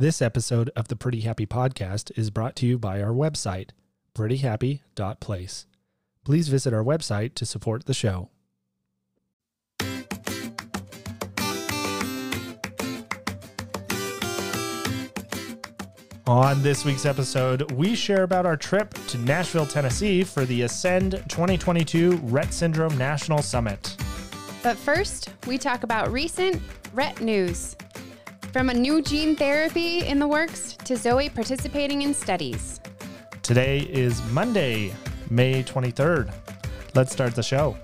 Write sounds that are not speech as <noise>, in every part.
This episode of the Pretty Happy Podcast is brought to you by our website, prettyhappy.place. Please visit our website to support the show. On this week's episode, we share about our trip to Nashville, Tennessee for the Ascend 2022 Rett Syndrome National Summit. But first, we talk about recent Rett news. From a new gene therapy in the works to Zoey participating in studies. Today is Monday, May 23rd. Let's start the show.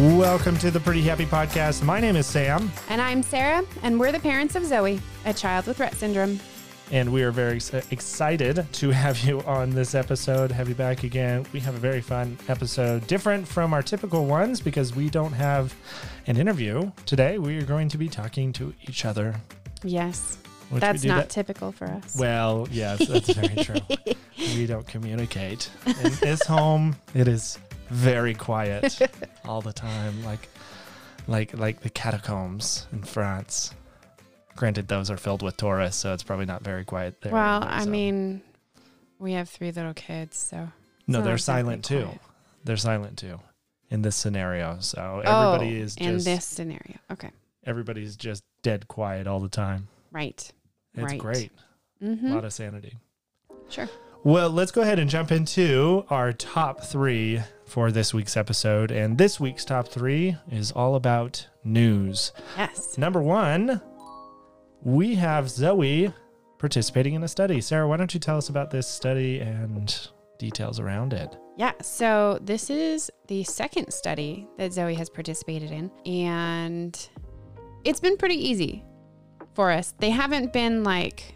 Welcome to the Pretty Happy Podcast. My name is Sam, And I'm Sarah, and we're the parents of Zoey, a child with Rett syndrome. and we are very ex- excited to have you on this episode, have you back again. We have a very fun episode, different from our typical ones because we don't have an interview. Today, we are going to be talking to each other. Yes, which that's not that- typical for us. Well, yes, that's very true. <laughs> we don't communicate. In this home, it is very quiet <laughs> all the time, like like like the catacombs in France. Granted, those are filled with tourists, so it's probably not very quiet there. well, either, I so- mean, we have three little kids, so. no, they're silent too. quiet. They're silent too in this scenario. So everybody oh, is in this scenario. Okay, everybody's just dead quiet all the time. right. It's Right. great. Mm-hmm. A lot of sanity. Sure. Well, let's go ahead and jump into our top three for this week's episode. And this week's top three is all about news. Yes. Number one, we have Zoey participating in a study. Sarah, why don't you tell us about this study and details around it? Yeah, so this is the second study that Zoey has participated in, and it's been pretty easy for us. They haven't been like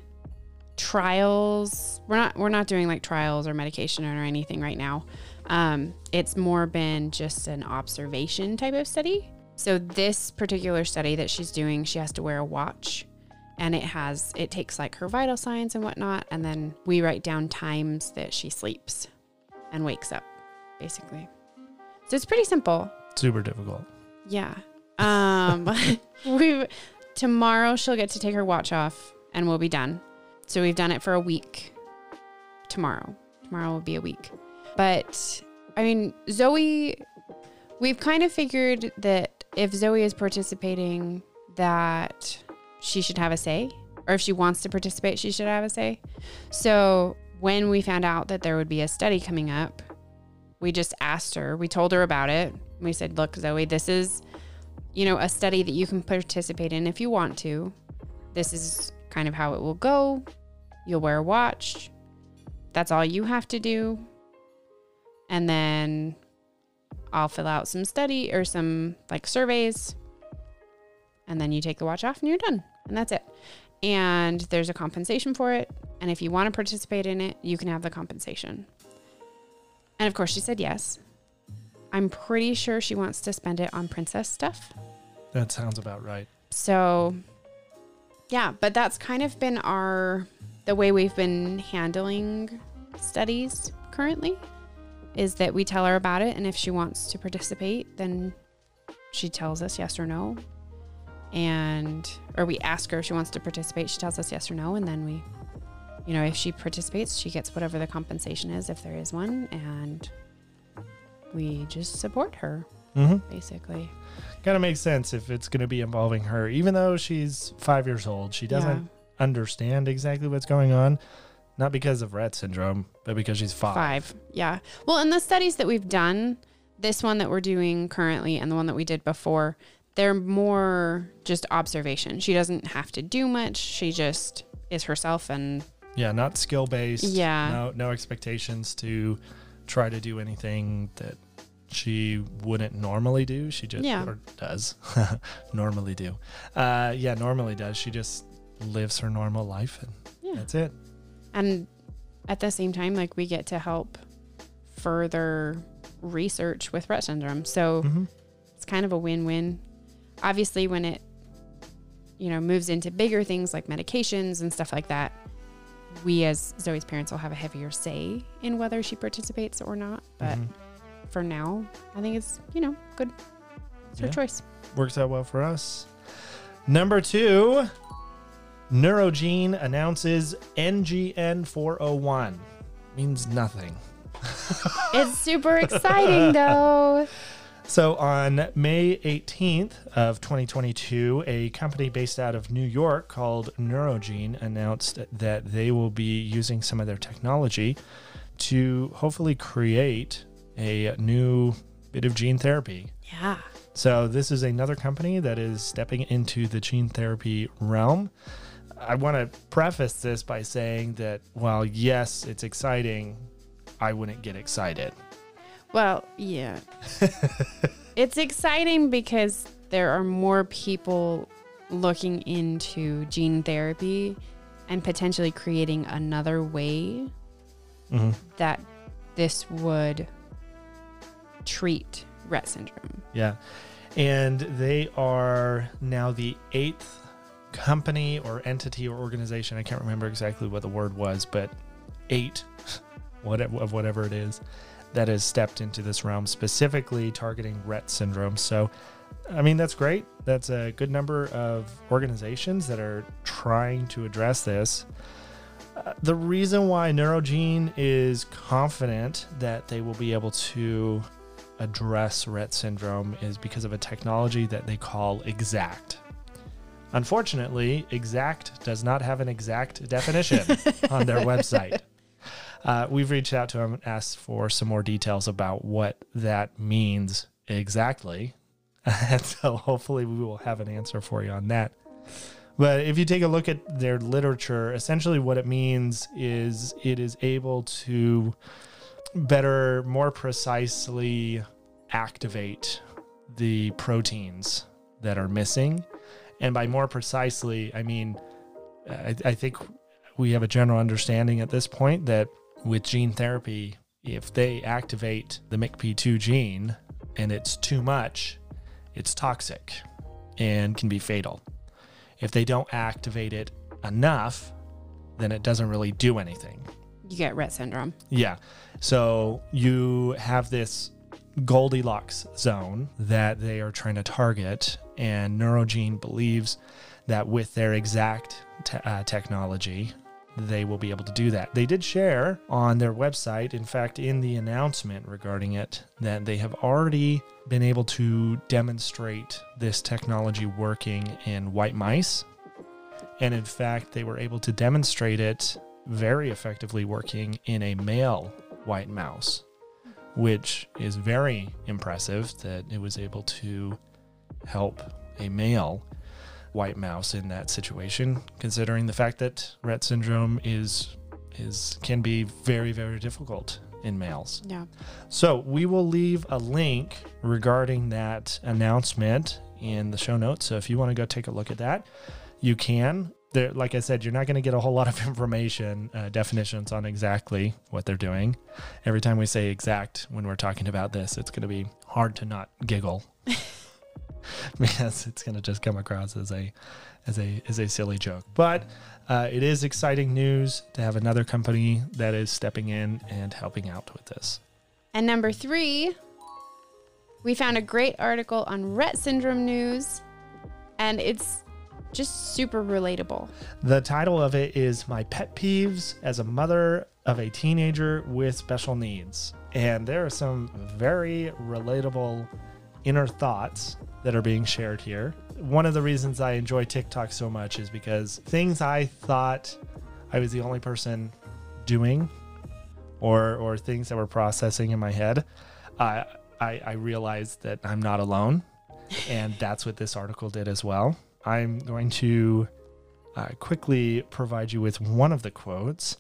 trials. We're not we're not doing like trials or medication or anything right now. Um, it's more been just an observation type of study. So this particular study that she's doing, she has to wear a watch and it has it takes like her vital signs and whatnot, and then we write down times that she sleeps and wakes up, basically. So it's pretty simple. Super difficult. Yeah. Um <laughs> we tomorrow she'll get to take her watch off and we'll be done. So we've done it for a week. Tomorrow. Tomorrow will be a week. But I mean, Zoey we've kind of figured that if Zoey is participating that she should have a say or if she wants to participate, she should have a say. So when we found out that there would be a study coming up, we just asked her, we told her about it. We said, look, Zoey, this is, you know, a study that you can participate in if you want to. This is kind of how it will go. You'll wear a watch. That's all you have to do. And then I'll fill out some study or some like surveys. And then you take the watch off and you're done. And that's it. And there's a compensation for it. And if you want to participate in it, you can have the compensation. And of course, she said yes. I'm pretty sure she wants to spend it on princess stuff. That sounds about right. So, yeah, but that's kind of been our the way we've been handling studies currently is that we tell her about it and if she wants to participate, then she tells us yes or no. And or we ask her if she wants to participate, she tells us yes or no and then we you know, if she participates, she gets whatever the compensation is if there is one and we just support her Mm-hmm. basically. Kind of makes sense if it's going to be involving her. Even though she's five years old, she doesn't Yeah. understand exactly what's going on. Not because of Rett syndrome, but because she's five. Five. Yeah. Well, in the studies that we've done, this one that we're doing currently and the one that we did before, they're more just observation. She doesn't have to do much. She just is herself and Yeah, not skill based. Yeah. No, no expectations to try to do anything that she wouldn't normally do. She just Yeah. or does <laughs> normally do. Uh, yeah, normally does. She just lives her normal life, and Yeah. that's it. And at the same time like we get to help further research with Rett syndrome. So hmm it's kind of a win-win. Obviously when it you know, moves into bigger things like medications and stuff like that, we as Zoey's parents will have a heavier say in whether she participates or not. But Mhm. for now, I think it's, you know, good. It's her choice. works out well for us. Number two, Neurogene announces NGN 401. Means nothing. <laughs> It's super exciting though. So on May 18th of 2022, a company based out of New York called Neurogene announced that they will be using some of their technology to hopefully create a new bit of gene therapy. Yeah. So this is another company that is stepping into the gene therapy realm. I want to preface this by saying that while yes, it's exciting, I wouldn't get excited. Well, yeah. <laughs> it's exciting because there are more people looking into gene therapy and potentially creating another way Mm-hmm. that this would treat Rett syndrome. Yeah. And they are now the eighth company or entity or organization. I can't remember exactly what the word was, but eight <laughs> whatever, of whatever it is that has stepped into this realm specifically targeting Rett syndrome. So, I mean, that's great. That's a good number of organizations that are trying to address this. Uh, the reason why Neurogene is confident that they will be able to address Rett syndrome is because of a technology that they call exact. Unfortunately, exact does not have an exact definition on their <laughs> website. Uh, we've reached out to them and asked for some more details about what that means exactly. <laughs> and so hopefully we will have an answer for you on that. But if you take a look at their literature, essentially what it means is it is able to better, more precisely activate the proteins that are missing. And by more precisely, I mean, I, I think we have a general understanding at this point that with gene therapy, if they activate the MECP2 gene and it's too much, it's toxic and can be fatal. If they don't activate it enough, then it doesn't really do anything. You get Rett syndrome. Yeah. So you have this Goldilocks zone that they are trying to target, and Neurogene believes that with their exact te- uh, technology, they will be able to do that. They did share on their website, in fact, in the announcement regarding it, that they have already been able to demonstrate this technology working in white mice. And in fact, they were able to demonstrate it very effectively working in a male white mouse, which is very impressive that it was able to help a male white mouse in that situation, considering the fact that Rett syndrome is is can be very very difficult in males. Yeah. So we will leave a link regarding that announcement in the show notes. So if you want to go take a look at that, you can. There, like I said, you're not going to get a whole lot of <laughs> information, uh, definitions on exactly what they're doing. Every time we say exact when we're talking about this, it's going to be hard to not giggle <laughs> <laughs> because it's going to just come across as a as a as a silly joke. But uh, it is exciting news to have another company that is stepping in and helping out with this. And number three, we found a great article on Rett syndrome news, and it's just super relatable. The title of it is My Pet Peeves as a Mother of a Teenager with Special Needs. And there are some very relatable inner thoughts that are being shared here. One of the reasons I enjoy TikTok so much is because things I thought I was the only person doing or or things that were processing in my head, I I, realized that I'm not alone. And that's what this article did as well. I'm going to uh, quickly provide you with one of the quotes.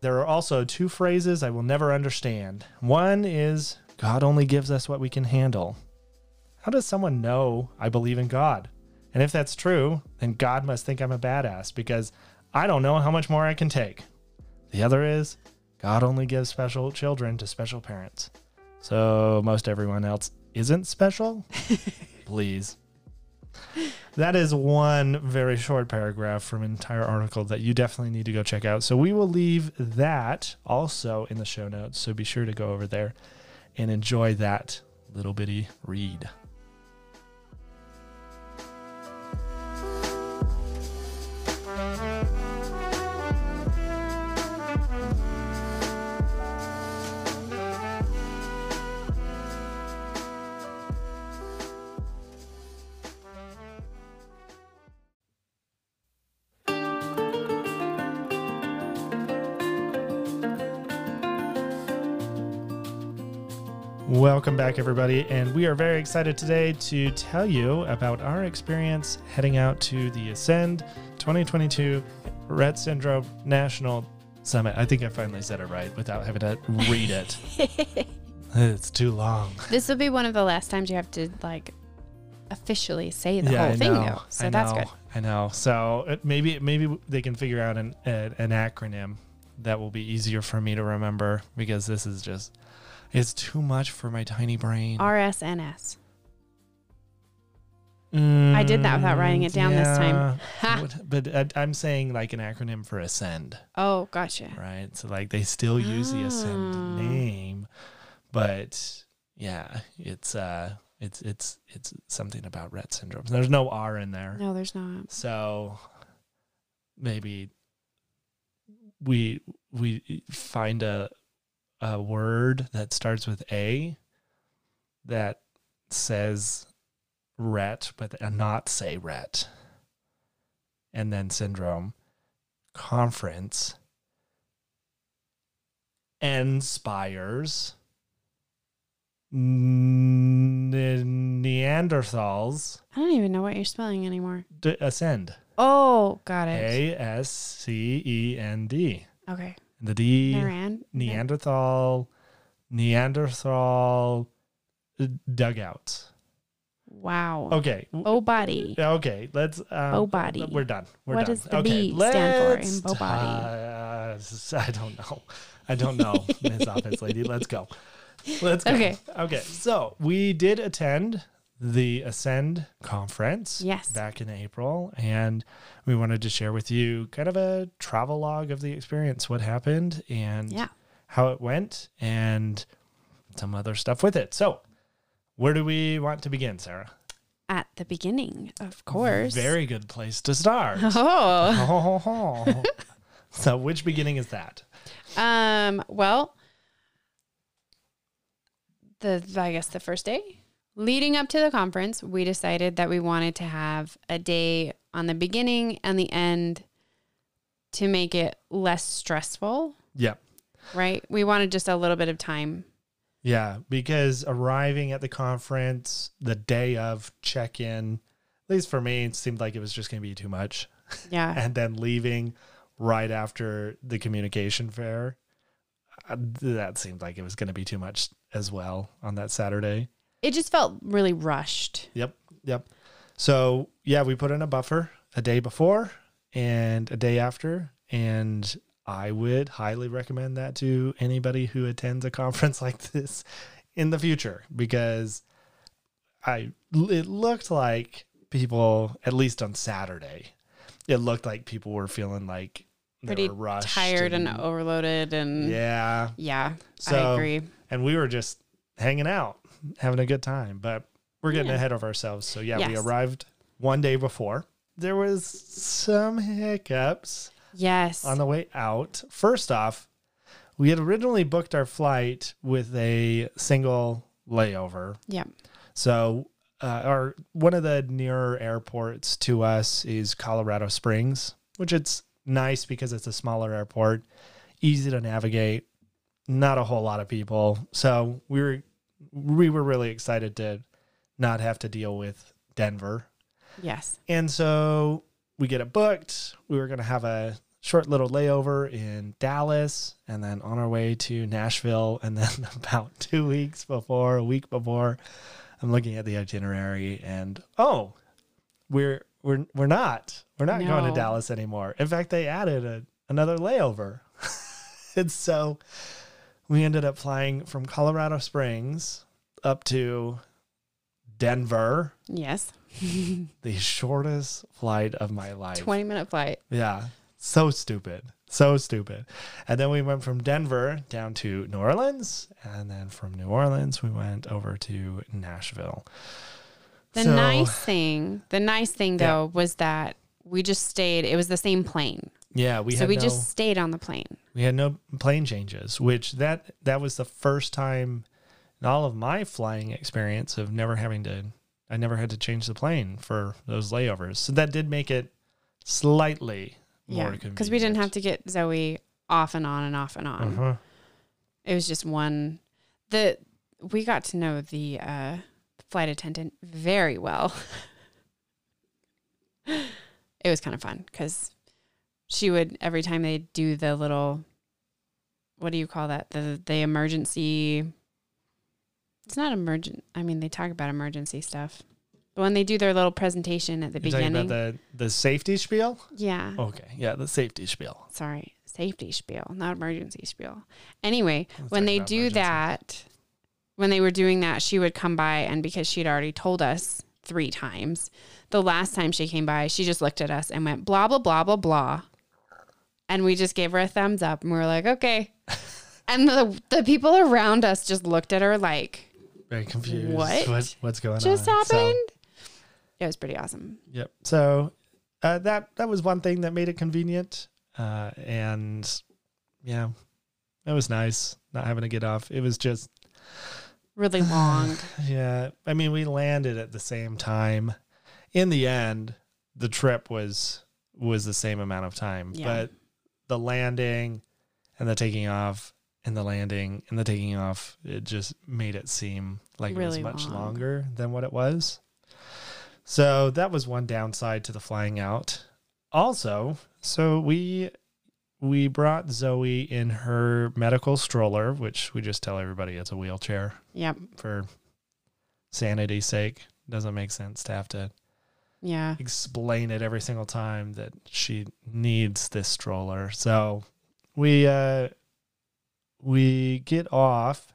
There are also two phrases I will never understand. One is, God only gives us what we can handle. How does someone know I believe in God? And if that's true, then God must think I'm a badass because I don't know how much more I can take. The other is, God only gives special children to special parents. So most everyone else isn't special? <laughs> Please. that is one very short paragraph from an entire article that you definitely need to go check out. So we will leave that also in the show notes. So be sure to go over there and enjoy that little bitty read. Welcome back, everybody, and we are very excited today to tell you about our experience heading out to the Ascend 2022 Rett Syndrome National Summit. I think I finally said it right without having to read it. <laughs> it's too long. This will be one of the last times you have to like officially say the whole I thing, know, though. So I that's know, good. I know. So it, maybe maybe they can figure out an an, an acronym that will be easier for me to remember because this is just it's too much for my tiny brain. RSNS. I did that without writing it down this time. <laughs> Yeah, Ha. What- but I, I'm saying like an acronym for Ascend, Oh, gotcha. right? So like they still use the Ascend Oh. name, but yeah, it's uh, it's it's it's something about Rett syndrome. There's no R in there, No, there's not. so maybe we we find a a word that starts with A that says Rett, but not say Rett, and then syndrome, conference, inspires, ne- Neanderthals, I don't even know what you're spelling anymore. d- ascend. Oh, got it. A S C E N D. Okay. The D. Neanderthal Neanderthal uh, dugouts. Wow. Okay. Oh, body. Okay, let's. Um, Bow body. We're done. We're What done. does the okay, B stand for in body? Uh, <laughs> I don't know. I don't know, <laughs> Miss Office Lady. Let's go. Let's go. Okay. Okay. So we did attend the Ascend conference Yes. back in April, and we wanted to share with you kind of a travel log of the experience, what happened, and Yeah. how it went, and some other stuff with it. So, where do we want to begin, Sarah? At the beginning, of course. Very good place to start. <laughs> Oh. <laughs> so, which beginning is that? Um, well, the I guess the first day leading up to the conference, we decided that we wanted to have a day on the beginning and the end to make it less stressful, Yep. right? We wanted just a little bit of time. Yeah, because arriving at the conference the day of check in, at least for me, it seemed like it was just going to be too much. Yeah. <laughs> And then leaving right after the communication fair, uh, that seemed like it was going to be too much as well on that Saturday. It just felt really rushed. Yep. Yep. So, yeah, we put in a buffer a day before and a day after. And I would highly recommend that to anybody who attends a conference <laughs> like this in the future because I it looked like people at least on Saturday it looked like people were feeling like they Pretty were rushed Tired and overloaded and yeah, yeah I So- agree. and we were just hanging out, having a good time. But we're getting Yeah. ahead of ourselves. So yeah, we arrived one day before. There was some hiccups Yes. on the way out. First off, we had originally booked our flight with a single layover. yeah. So uh, our one of the nearer airports to us is Colorado Springs, which it's nice because it's a smaller airport, easy to navigate, not a whole lot of people. So we were we were really excited to not have to deal with Denver. Yes. And so we get it booked. We were going to have a short little layover in Dallas and then on our way to Nashville. <laughs> And then about two weeks before, a week before, I'm looking at the itinerary and oh, we're we're we're not we're not going to Dallas anymore. In fact, they added a, another layover, <laughs> and so we ended up flying from Colorado Springs up to Denver, Yes. <laughs> the shortest flight of my life. 20 minute flight. Yeah. So stupid. So stupid. And then we went from Denver down to New Orleans. And then from New Orleans, we went over to Nashville. The So- nice thing, the nice thing Yeah. though, was that we just stayed. It was the same plane, Yeah, we so we no, just stayed on the plane. we had no plane changes, which that that was the first time in all of my flying experience of never having to I never had to change the plane for those layovers. So that did make it slightly more Yeah, convenient. because we didn't have to get Zoey off and on and off and on. Uh-huh. It was just one. The we got to know the uh, flight attendant very well. <laughs> it was kind of fun because she would every time they do the little, what do you call that? The the emergency. It's not emergent. I mean, they talk about emergency stuff. But when they do their little presentation at the You're beginning, about the the safety spiel? yeah. Okay. Yeah, the safety spiel. sorry, safety spiel, not emergency spiel. Anyway, Let's when they do emergencies. that, when they were doing that, she would come by, and because she'd already told us three times, the last time she came by, she just looked at us and went blah blah blah blah blah, and we just gave her a thumbs up, and we were like, okay. <laughs> and the the people around us just looked at her like, Very confused. What? what's going just on? Just happened. it was pretty awesome. Yep. So uh, that that was one thing that made it convenient, uh, and yeah, it was nice not having to get off. It was just Really <sighs> long. yeah. I mean, we landed at the same time. In the end, the trip was was the same amount of time, Yeah. but the landing and the taking off and the landing and the taking off it just made it seem like Really it was much long. longer than what it was. So that was one downside to the flying out. Also, so we we brought Zoey in her medical stroller, which we just tell everybody it's a wheelchair yep. for sanity's sake. Doesn't make sense to have to Yeah. explain it every single time that she needs this stroller. So we uh we get off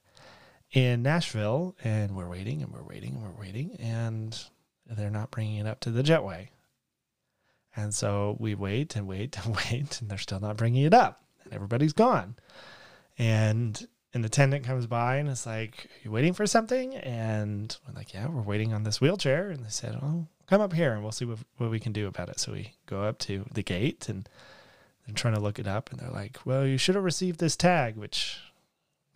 in Nashville and we're waiting and we're waiting and we're waiting and they're not bringing it up to the jetway. And so we wait and wait and <laughs> wait and they're still not bringing it up and everybody's gone. And an attendant comes by and it's like, Are you waiting for something? And we're like, Yeah, we're waiting on this wheelchair. And they said, Oh, come up here and we'll see what, what we can do about it. So we go up to the gate and they're trying to look it up. And they're like, Well, you should have received this tag, which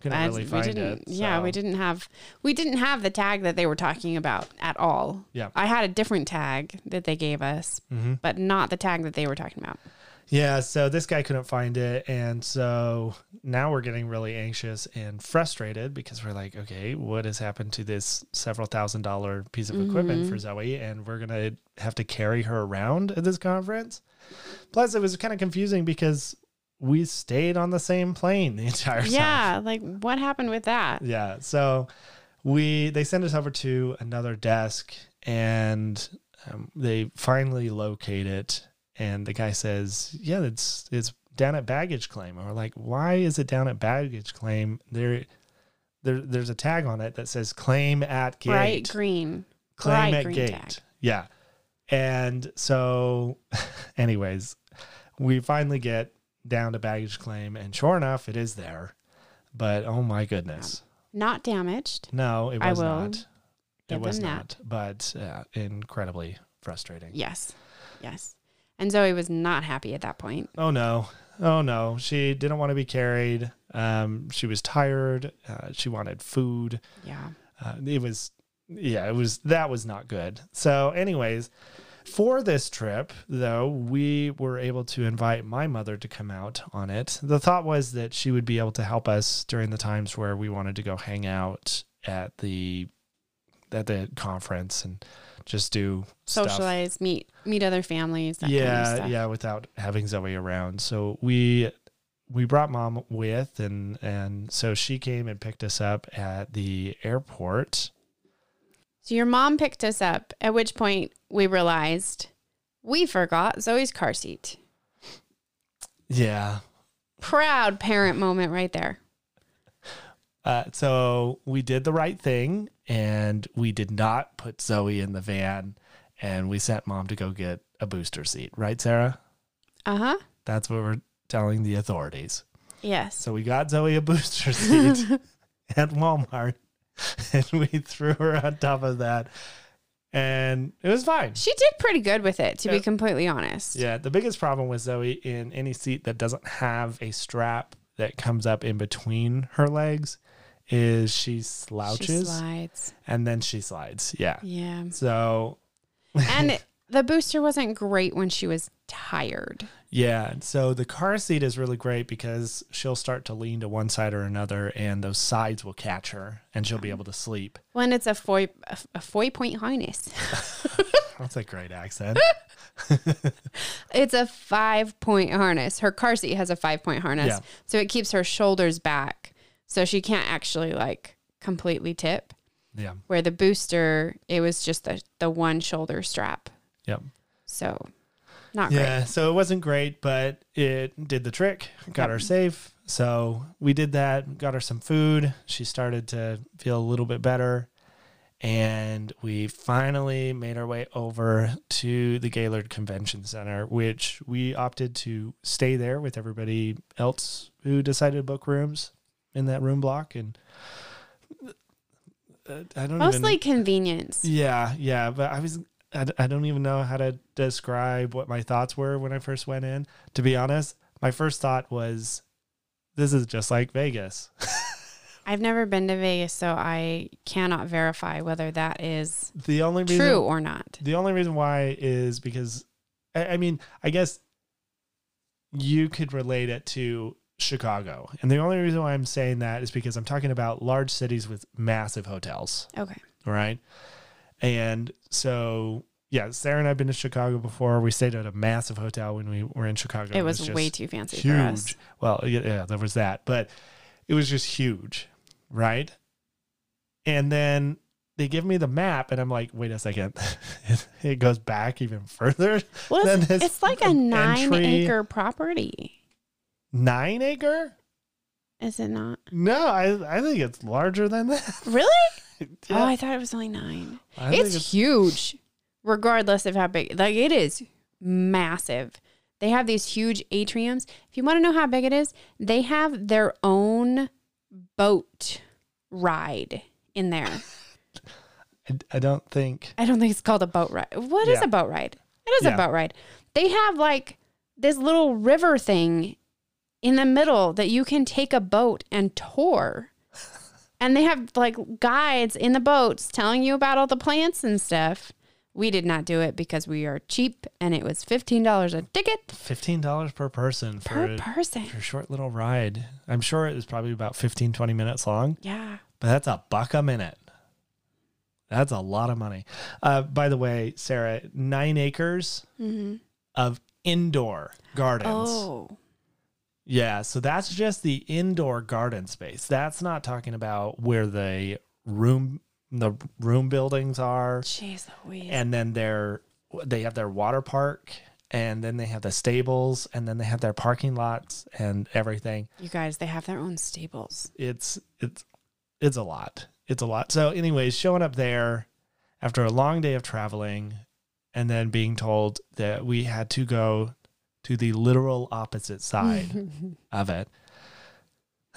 couldn't As- really we didn't, it. Yeah, we didn't have we didn't have the tag that they were talking about at all. Yeah. I had a different tag that they gave us, Mhm. but not the tag that they were talking about. Yeah, so this guy couldn't find it. And so now we're getting really anxious and frustrated because we're like, okay, what has happened to this several thousand dollar piece of equipment Mhm. for Zoey? And we're to have to carry her around at this conference. Plus, it was kind of confusing because we stayed on the same plane the <laughs> entire time. Yeah, like what happened with that? Yeah. So we they send us over to another desk and um, they finally locate it and the guy says, "Yeah, it's it's down at baggage claim." And we're like, "Why is it down at baggage claim?" There there there's a tag on it that says claim at gate. Bright green. claim bright at green gate. tag. Yeah. And so <laughs> anyways, we finally get down to baggage claim and sure enough it is there. But oh my goodness. Not damaged. No, it was not. It was not. that. But uh, incredibly frustrating. Yes. Yes. And Zoey was not happy at that point. Oh no. Oh no. She didn't want to be carried. Um, she was tired. Uh, she wanted food. Yeah. Uh, it was, yeah, it was, that was not good. So, anyways, for this trip, though, we were able to invite my mother to come out on it. The thought was that she would be able to help us during the times where we wanted to go hang out at the at the conference and just do stuff. Socialize, meet meet other families, yeah, kind of stuff. yeah, without having Zoey around. So we we brought mom with, and and so she came and picked us up at the airport. So your mom picked us up, at which point we realized we forgot Zoey's car seat. Yeah, Proud parent moment right there. Uh, so we did the right thing and we did not put Zoey in the van and we sent mom to go get a booster seat. Right, Sarah? Uh huh. That's what we're telling the authorities. Yes. So we got Zoey a booster seat <laughs> at Walmart <laughs> and we threw her on top of that and it was fine. She did pretty good with it, to Yeah. be completely honest. Yeah, the biggest problem with Zoey in any seat that doesn't have a strap that comes up in between her legs is she She slouches slides. and then she slides. Yeah. Yeah. So And <laughs> the booster wasn't great when she was tired. Yeah, so the car seat is really great because she'll start to lean to one side or another and those sides will catch her and she'll be able to sleep. When it's a four a, a four point harness. <laughs> That's a great accent. <laughs> It's a five point harness. Her car seat has a five point harness. Yeah. So it keeps her shoulders back. So she can't actually like completely tip. Yeah. Where the booster, it was just the, the one shoulder strap. Yep. So not Yeah, so it wasn't great, but it did the trick, got her safe. So we did that, got her some food. She started to feel a little bit better. And we finally made our way over to the Gaylord Convention Center, which we opted to stay there with everybody else who decided to book rooms in that room block. And uh, I don't. Mostly even. convenience. Yeah, yeah, but I was I, I don't even know how to describe what my thoughts were when I first went in. To be honest, my first thought was this is just like Vegas. <laughs> I've never been to Vegas, so I cannot verify whether that is The only reason true or not. the only reason why is because I, I mean, I guess you could relate it to Chicago. And the only reason why I'm saying that is because I'm talking about large cities with massive hotels. Okay. right? And so, yeah, Sarah and I've been to Chicago before. We stayed at a massive hotel when we were in Chicago. It was, just way too fancy huge. for us. Well, yeah, there was that, but it was just huge, right? And then they give me the map, and I'm like, wait a second, <laughs> it goes back even further. Well, it's, this it's like a nine entry- acre property. Nine acre? Is it not? No, I I think it's larger than that. Really? <laughs> Oh, I thought it was only nine. I think It's, huge, regardless of how big. Like it is massive. They have these huge atriums. If you want to know how big it is, they have their own boat ride in there. <laughs> I, I don't think. I don't think it's called a boat ride. What is Yeah. a boat ride? It is Yeah. a boat ride. They have like this little river thing in the middle that you can take a boat and tour. And they have like guides in the boats telling you about all the plants and stuff. We did not do it because we are cheap and it was $15 a ticket Fifteen dollars per person for per a, person. for a short little ride. I'm sure it was probably about 15, 20 minutes long, Yeah. but that's a buck a minute. That's a lot of money. Uh, by the way, Sarah, nine acres Mm-hmm. of indoor gardens. Oh. Yeah, so that's just the indoor garden space. That's not talking about where the room the room buildings are. Jeez Louise. and then their they have their water park and then they have the stables and then they have their parking lots and everything you guys, they have their own stables. it's it's it's a lot it's a lot so anyways showing up there after a long day of traveling and then being told that we had to go to the literal opposite side <laughs> of it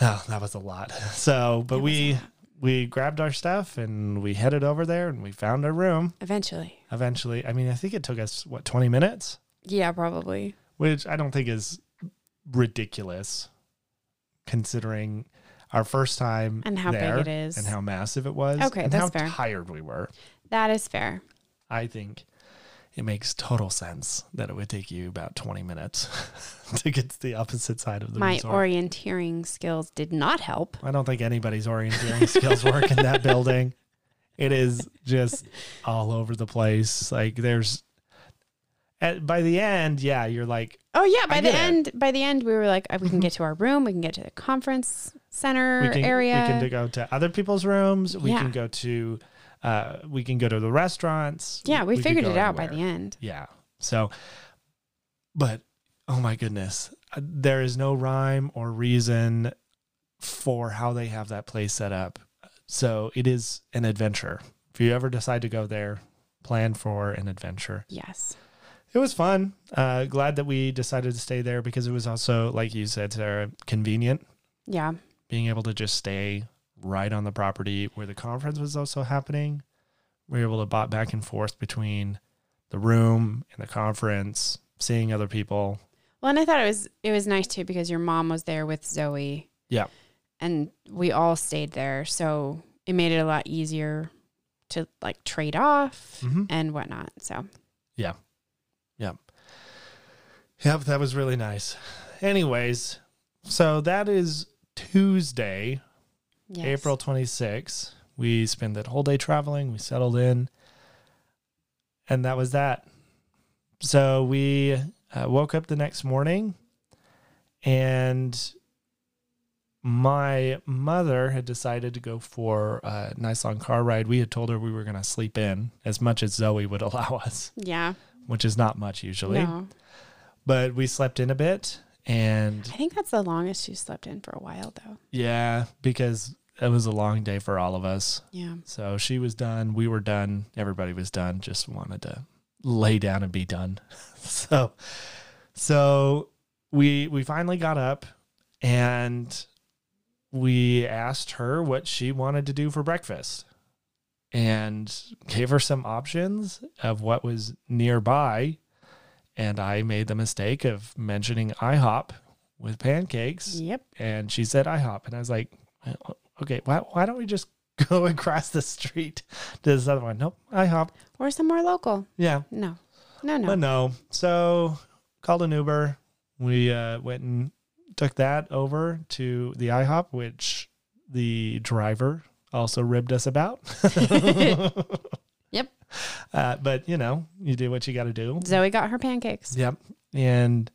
oh that was a lot <laughs> so but It was a we we grabbed our stuff and we headed over there and we found our room Eventually. eventually. I mean, I think it took us what 20 minutes, Yeah, probably. which I don't think is ridiculous considering our first time And how big it is. and how massive it was Okay, and that's how fair. tired we were. That is fair. I think it makes total sense that it would take you about 20 minutes <laughs> to get to the opposite side of the My resort. orienteering skills did not help. I don't think anybody's orienteering skills work in that building. It is just all over the place. Like there's at, by the end, yeah, you're like Oh yeah, by the it. end, by the end, we were like, uh, we can get to our room, we can get to the conference center we can area. we can go to other people's rooms. We Yeah. can go to uh, we can go to the restaurants. yeah, we, could figured it out by the end. Yeah. So, but oh my goodness, uh, there is no rhyme or reason for how they have that place set up. So it is an adventure. If you ever decide to go there, plan for an adventure. Yes. It was fun. Uh, glad that we decided to stay there because it was also, like you said, Sarah, convenient Yeah. being able to just stay right on the property where the conference was also happening. We were able to bot back and forth between the room and the conference, seeing other people. Well, and I thought it was it was nice too because your mom was there with Zoey. Yeah. And we all stayed there, so it made it a lot easier to like trade off Mm-hmm. and whatnot. So Yeah. Yeah. Yep, that was really nice. Anyways, so that is Tuesday, yes. April 26th. We spent that whole day traveling. We settled in, and that was that. So we uh, woke up the next morning, and my mother had decided to go for a nice long car ride. We had told her we were going to sleep in as much as Zoey would <laughs> allow us, Yeah. which is not much usually. No. But we slept in a bit, and I think that's the longest you slept in for a while though. yeah, because it was a long day for all of us. Yeah. So she was done. We were done. Everybody was done. Just wanted to lay down and be done. <laughs> so, so we we finally got up and we asked her what she wanted to do for breakfast and gave her some options of what was nearby. And I made the mistake of mentioning IHOP with pancakes Yep. and she said IHOP, and I was like, "Well, okay, why why don't we just <laughs> go across the street to this other one? Nope, IHOP. Or somewhere local. Yeah, No. No, no. but no. So called an Uber. We uh, went and took that over to the IHOP, which the driver also ribbed us about. <laughs> Yep. <laughs> Uh, but you know, you do what you got to do. Zoey got her pancakes. Yep. And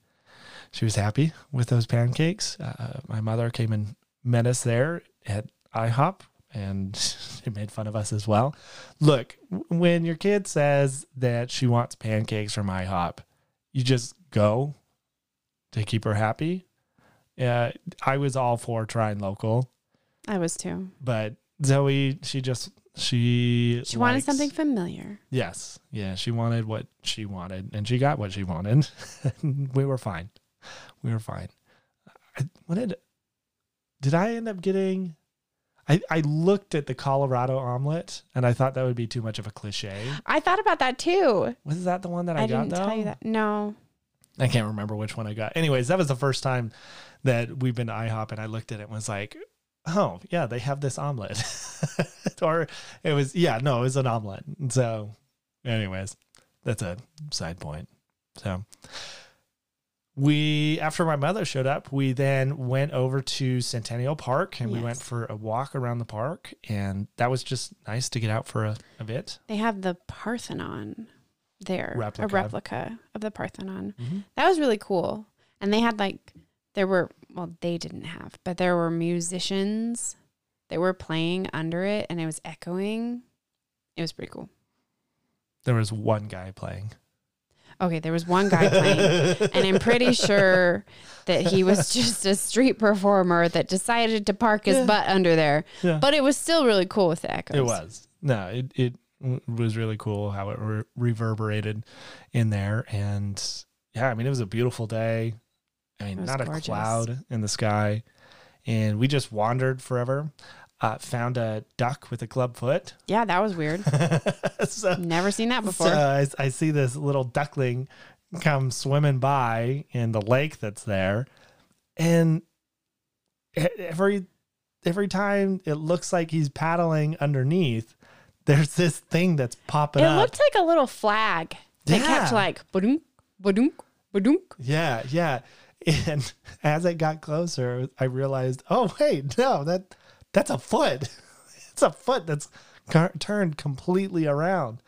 she was happy with those pancakes. Uh, my mother came and met us there at IHOP and <laughs> she made fun of us as well. Look, when your kid says that she wants pancakes from IHOP, you just go to keep her happy. Uh, I was all for trying local, I was too. but Zoey, she just she She wanted something familiar. Yes. Yeah. She wanted what she wanted and she got what she wanted. <laughs> we were fine. We were fine. I, what did, did I end up getting? I, I looked at the Colorado omelet and I thought that would be too much of a cliche. I thought about that too. Was that the one that I, I, got didn't though? tell you that. No. I can't remember which one I got. Anyways, that was the first time that we've been to IHOP and I looked at it and was like, oh, yeah, they have this omelet. <laughs> or it was, yeah, no, it was an omelet. So, anyways, that's a side point. So, we, after my mother showed up, we then went over to Centennial Park and we went for a walk around the park. And that was just nice to get out for a, a bit. They have the Parthenon there. Replica. A replica of the Parthenon. Mm-hmm. That was really cool. And they had like there were well, they didn't have, but there were musicians that were playing under it and it was echoing. It was pretty cool. There was one guy playing. Okay, there was one guy playing, and I'm pretty <laughs> sure that he was just a street performer that decided to park his Yeah. butt under there. Yeah. But it was still really cool with the echoes. It was. No, it it was really cool how it re- reverberated in there, and yeah, I mean it was a beautiful day. I mean, not a cloud in the sky, and we just wandered forever. Uh, found a duck with a club foot. Yeah, that was weird. <laughs> so, Never seen that so before. I, I see this little duckling come swimming by in the lake that's there, and every every time it looks like he's paddling underneath, there's this thing that's popping it up. looked like a little flag kept Yeah. like badunk, badunk, badunk. yeah, yeah. <laughs> And as it got closer, I realized, oh wait, no that that's a foot. <laughs> it's a foot that's car- turned completely around.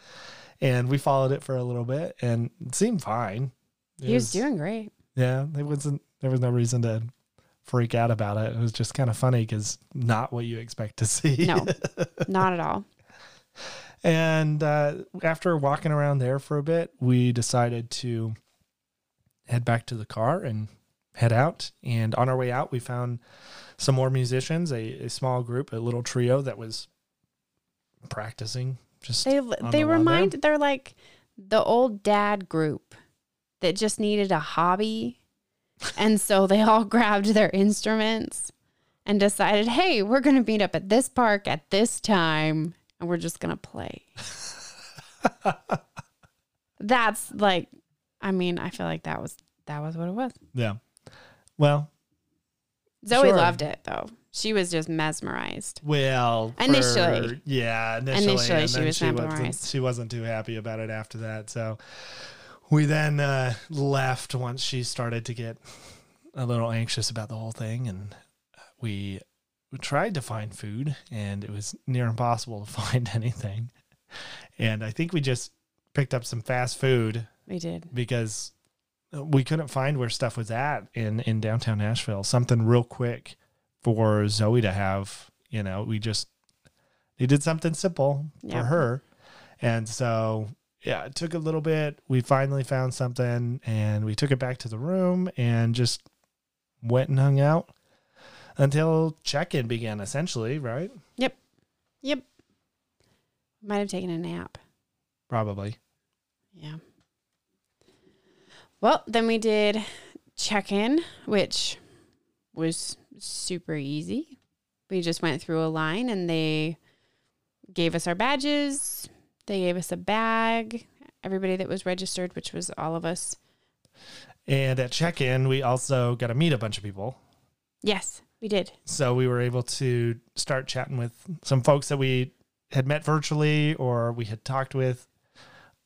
And we followed it for a little bit, and it seemed fine. It He was doing great. Yeah, it wasn't. There was no reason to freak out about it. It was just kind of funny because not what you expect to <laughs> see. No, <laughs> not at all. And uh, after walking around there for a bit, we decided to head back to the car and head out. And on our way out, we found some more musicians, a, a small group, a little trio that was practicing. Just they they lawn remind they're like the old dad group that just needed a hobby. and so they all <laughs> grabbed their instruments and decided, "Hey, we're going to meet up at this park at this time and we're just going to play." <laughs> That's like I mean, I feel like that was that was what it was. yeah. Well, Zoey Sure. loved it though. She was just mesmerized. Well, for- Initially. yeah, initially, Initially, she was she wasn't, mesmerized. she wasn't too happy about it after that. So we then uh, left once she started to get a little anxious about the whole thing, and we tried to find food, and it was near impossible to <laughs> find anything. And I think we just picked up some fast food We did. because we couldn't find where stuff was at in in downtown Nashville. Something real quick for Zoey to have. You know, we just needed something simple Yeah. for her, and so yeah, it took a little bit. We finally found something, and we took it back to the room and just went and hung out until check-in began. Essentially, right? Yep. Yep. Might have taken a nap. Probably. Yeah. Well, then we did check in, which was super easy. We just went through a line and they gave us our badges. They gave us a bag. Everybody that was registered, which was all of us. And at check-in, we also got to meet a bunch of people. Yes, we did. So we were able to start chatting with some folks that we had met virtually or we had talked with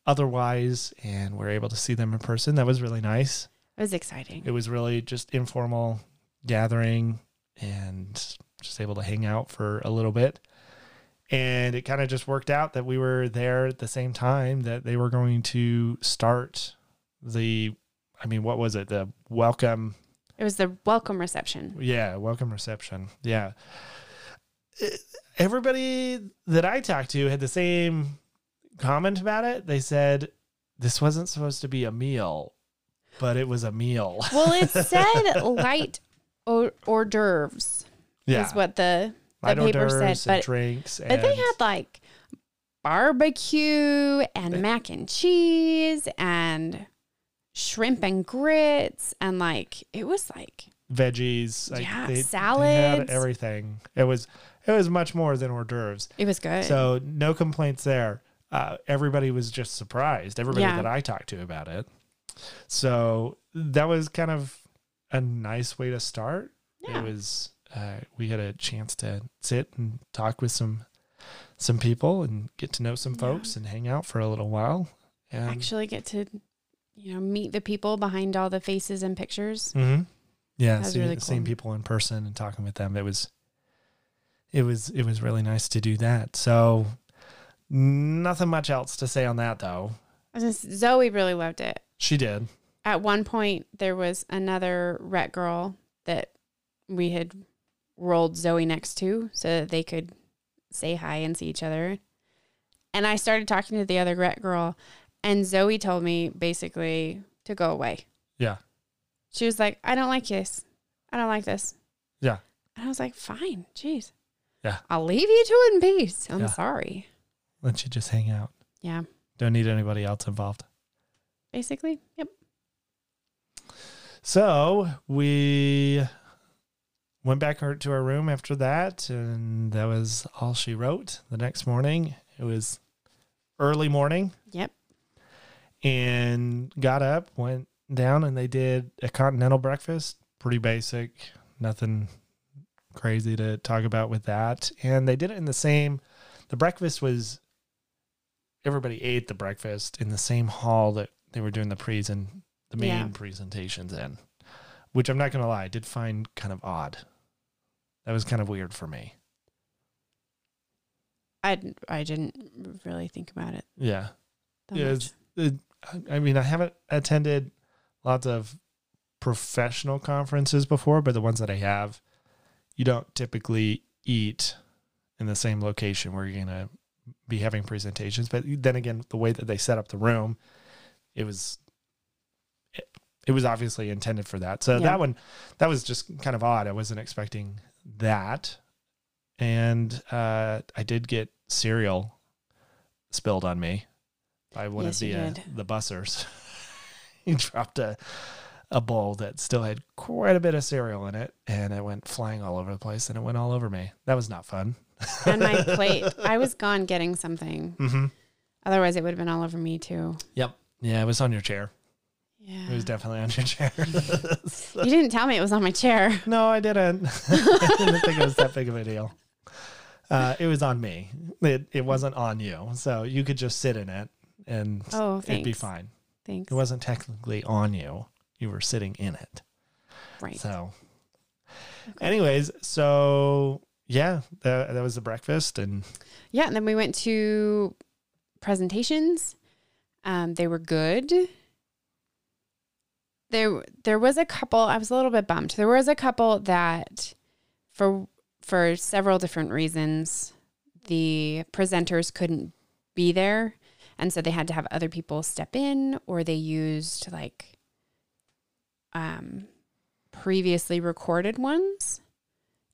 otherwise, and we're able to see them in person. That was really nice. It was exciting. It was really just informal gathering and just able to hang out for a little bit. And it kind of just worked out that we were there at the same time that they were going to start the, I mean, what was it? The welcome It was the welcome reception. yeah, welcome reception. Yeah. Everybody that I talked to had the same comment about it. They said this wasn't supposed to be a meal, but it was a meal. Well, it <laughs> said light hors hors d'oeuvres yeah. is what the the Light paper said, and but drinks. But they had like barbecue and mac and cheese and shrimp and grits and like it was like veggies. Like Yeah, they, They had salads. everything. It was it was much more than hors d'oeuvres. it was good. So no complaints there. Uh, everybody was just surprised. Everybody Yeah. that I talked to about it. So that was kind of a nice way to start. yeah. It was. Uh, we had a chance to sit and talk with some some people and get to know some Yeah. folks and hang out for a little while. And actually get to you know meet the people behind all the faces and pictures. Mm-hmm. yeah, see, really seeing people in person and talking with them. It was. It was it was really nice to do that. So nothing much else to say on that though. Just- Zoey really loved it. She did. At one point, there was another Rett girl that we had rolled Zoey next to so that they could say hi and see each other. And I started talking to the other Rett girl, and Zoey told me basically to go away. Yeah. She was like, I don't like this. I don't like this. Yeah. And I was like, fine. Jeez. Yeah. I'll leave you it in peace. I'm Yeah. sorry. Let you just hang out. Yeah. Don't need anybody else involved. Basically. Yep. So we went back to our room after that, and that was all she wrote. The next morning, it was early morning, Yep. and got up, went down, and they did a continental breakfast. Pretty basic, nothing crazy to talk about with that. And they did it in the same. The breakfast was. Everybody ate the breakfast in the same hall that they were doing the present, the main Yeah. presentations in, which I'm not gonna lie, I did find kind of odd. That was kind of weird for me. I, I didn't really think about it Yeah. Yeah, it- I- I mean, I haven't attended lots of professional conferences before, but the ones that I have, you don't typically eat in the same location where you're gonna be having presentations. But then again, the way that they set up the room, it was it, it was obviously intended for that. So Yeah. that one, that was just kind of odd. I wasn't expecting that, and uh, I did get cereal spilled on me by one Yes, of the uh, the bussers. <laughs> he dropped a a bowl that still had quite a bit of cereal in it, and it went flying all over the place, and it went all over me. That was not fun. And my <laughs> plate, I was gone getting something. Mm-hmm. Otherwise, it would have been all over me too. Yep. Yeah, it was on your chair. Yeah. It was definitely on your chair. <laughs> you didn't tell me it was on my chair. <laughs> no, I didn't. I didn't think it was that big of a deal. Uh, it was on me. It, it wasn't on you. So you could just sit in it and Oh, it'd be fine. Thanks. It wasn't technically on you. You were sitting in it. right. So, Okay. anyways, so yeah, that, that was the breakfast. And Yeah, and then we went to presentations. Um, they were good. There, there was a couple. I was a little bit bummed. There was a couple that, for for several different reasons, the presenters couldn't be there, and so they had to have other people step in, or they used like um, previously recorded ones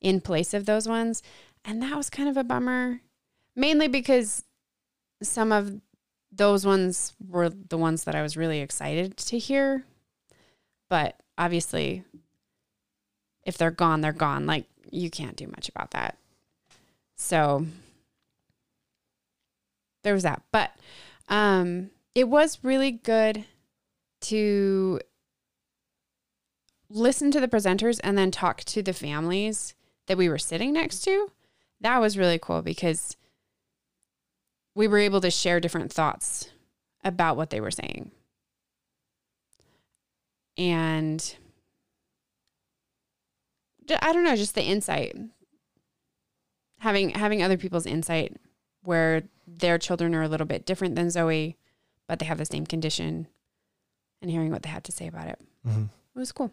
in place of those ones, and that was kind of a bummer mainly because some of those ones were the ones that I was really excited to hear. But obviously, if they're gone, they're gone. Like, you can't do much about that. So, there was that. But um, it was really good to listen to the presenters and then talk to the families that we were sitting next to. That was really cool because we were able to share different thoughts about what they were saying. And I don't know, just the insight. Having having other people's insight where their children are a little bit different than Zoey, but they have the same condition and hearing what they had to say about it. mhm. It was cool.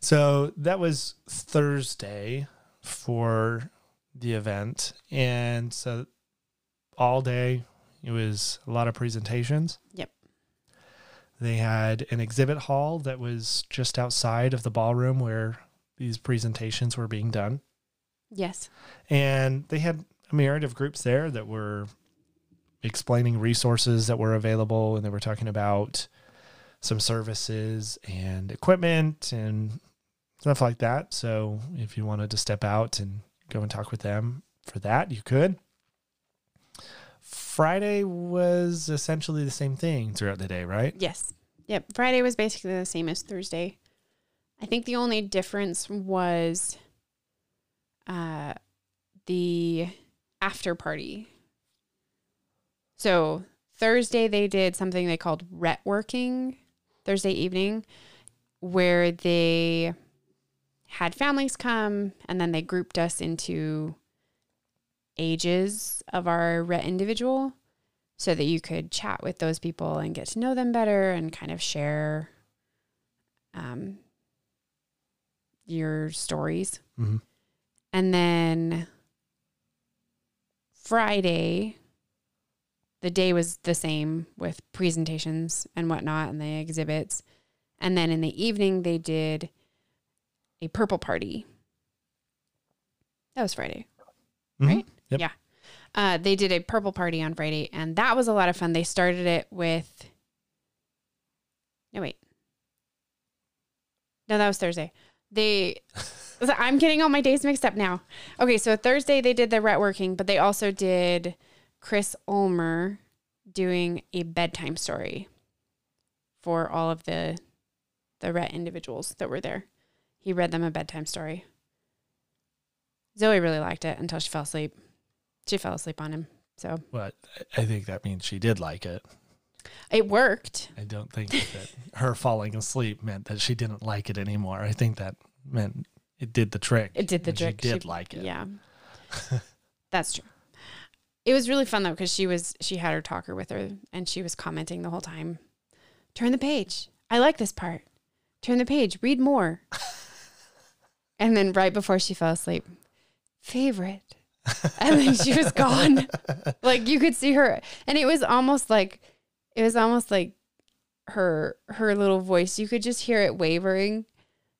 So that was Thursday for the event. And so all day it was a lot of presentations. Yep. They had an exhibit hall that was just outside of the ballroom where these presentations were being done. Yes. And they had a myriad of groups there that were explaining resources that were available and they were talking about some services and equipment and stuff like that. So if you wanted to step out and go and talk with them for that, you could. Friday was essentially the same thing throughout the day, right? Yes. Yep. Friday was basically the same as Thursday. I think the only difference was uh, the after party. So Thursday they did something they called Rett working Thursday evening, where they had families come and then they grouped us into ages of our Rett individual so that you could chat with those people and get to know them better and kind of share um, your stories. Mhm. And then Friday, the day was the same with presentations and whatnot and the exhibits. And then in the evening, they did a purple party. That was Friday. Mhm. Right? Yep. Yeah. Uh, they did a purple party on Friday, and that was a lot of fun. They started it with. No, wait. No, that was Thursday. They. <laughs> I'm getting all my days mixed up now. Okay, so Thursday they did the Rett working, but they also did Chris Ulmer doing a bedtime story for all of the the Rett individuals that were there. He read them a bedtime story. Zoey really liked it until she fell asleep. She fell asleep on him. So But I think that means she did like it. it worked. I don't think that her falling asleep meant that she didn't like it anymore. I think that meant it did the trick. It did the trick. She did She- like it. Yeah. <laughs> That's true. It was really fun though because she was she had her talker with her and she was commenting the whole time. Turn the page. I like this part. Turn the page. Read more. <laughs> and then right before she fell asleep, favorite. And then she was gone. <laughs> like you could see her and it was almost like it was almost like her her little voice. You could just hear it wavering,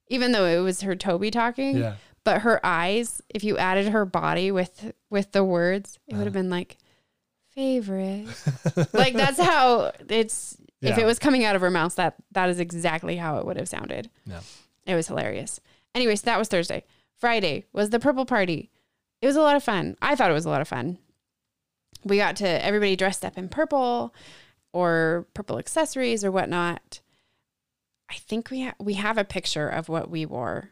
even though it was her Tobii talking. Yeah. But her eyes, if you added her body with with the words, it would have Uh. been like favorite. <laughs> like that's how it's. If it was coming out of her mouth, that that is exactly how it would have sounded. Yeah. It was hilarious. Anyways, that was Thursday. Friday was the purple party. It was a lot of fun. I thought it was a lot of fun. We got to everybody dressed up in purple or purple accessories or whatnot. I think we ha- we have a picture of what we wore.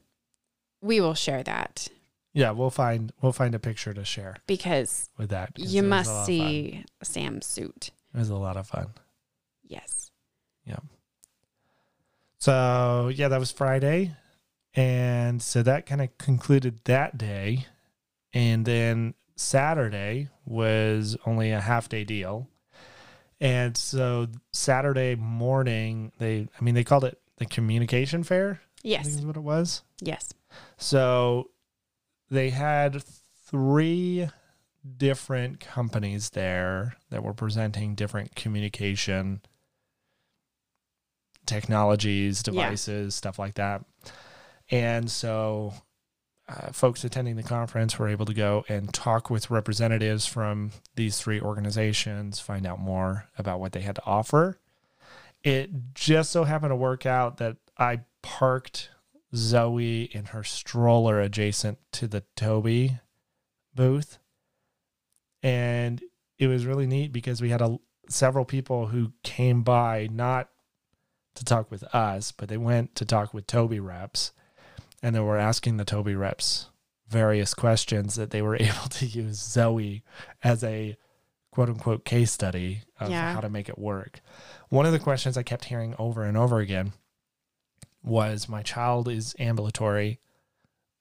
We will share that Yeah, we'll find we'll find a picture to share because with that you it was a lot must see Sam's suit. It was a lot of fun. Yes. Yeah. So yeah, that was Friday, and so that kind of concluded that day, and then Saturday was only a half day deal, and so Saturday morning they, I mean, they called it the communication fair. Yes. is what it was. Yes. So they had three different companies there that were presenting different communication technologies, Yeah. devices, stuff like that. And so uh, folks attending the conference were able to go and talk with representatives from these three organizations, find out more about what they had to offer. It just so happened to work out that I parked Zoey in her stroller adjacent to the Tobii booth. And it was really neat because we had a, several people who came by not to talk with us, but they went to talk with Tobii reps. And they were asking the Tobii reps various questions that they were <laughs> able to use Zoey as a quote unquote case study of Yeah. how to make it work. One of the questions I kept hearing over and over again was my child is ambulatory,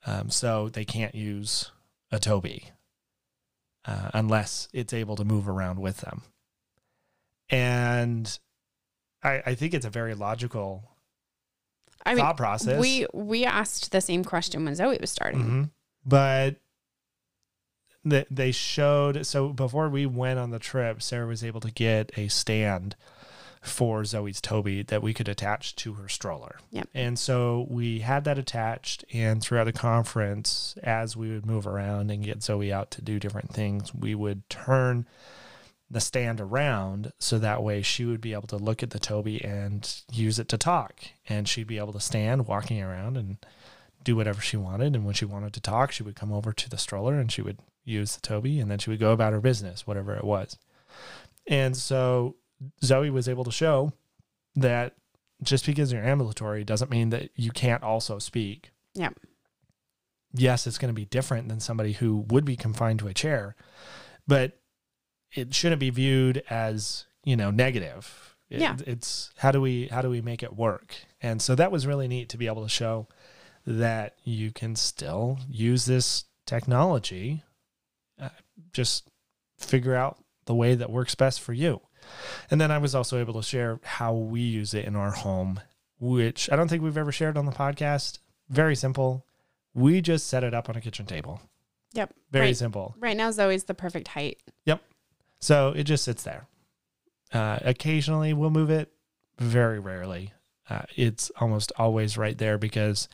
um, so they can't use a Tobii uh, unless it's able to move around with them. And I, I think it's a very logical I mean, thought process. we we asked the same question when Zoey was starting. Mhm. But they, they showed so before we went on the trip, Sarah was able to get a stand for Zoey's Tobii that we could attach to her stroller. Yep. And so we had that attached, and throughout the conference, as we would move around and get Zoey out to do different things, we would turn the stand around so that way she would be able to look at the Tobii and use it to talk. And she'd be able to stand walking around and do whatever she wanted. And when she wanted to talk, she would come over to the stroller and she would use the Tobii and then she would go about her business, whatever it was. And so Zoey was able to show that just because you're ambulatory doesn't mean that you can't also speak. Yep. Yes, it's going to be different than somebody who would be confined to a chair, but it shouldn't be viewed as, you know, negative. It- Yeah. It's how do we how do we make it work? And so that was really neat to be able to show that you can still use this technology uh, just figure out the way that works best for you. And then I was also able to share how we use it in our home, which I don't think we've ever shared on the podcast. Very simple. We just set it up on a kitchen table. Yep. Very right, simple. right now, Zoey's the perfect height. Yep. So it just sits there. Uh, occasionally we'll move it, very rarely. Uh, it's almost always right there because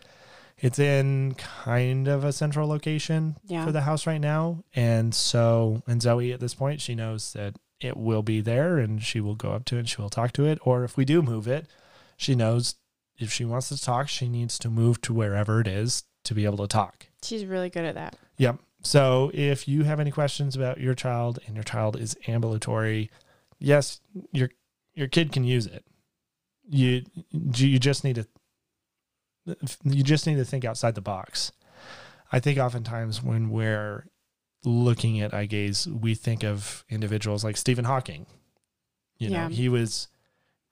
it's in kind of a central location Yeah. for the house right now. And so, and Zoey at this point, she knows that it will be there and she will go up to it and she will talk to it. Or if we do move it, she knows if she wants to talk, she needs to move to wherever it is to be able to talk. She's really good at that. Yep. So if you have any questions about your child and your child is ambulatory, yes, your your kid can use it. You you just need to you just need to think outside the box. I think oftentimes when we're looking at eye gaze, we think of individuals like Stephen Hawking. You know, he was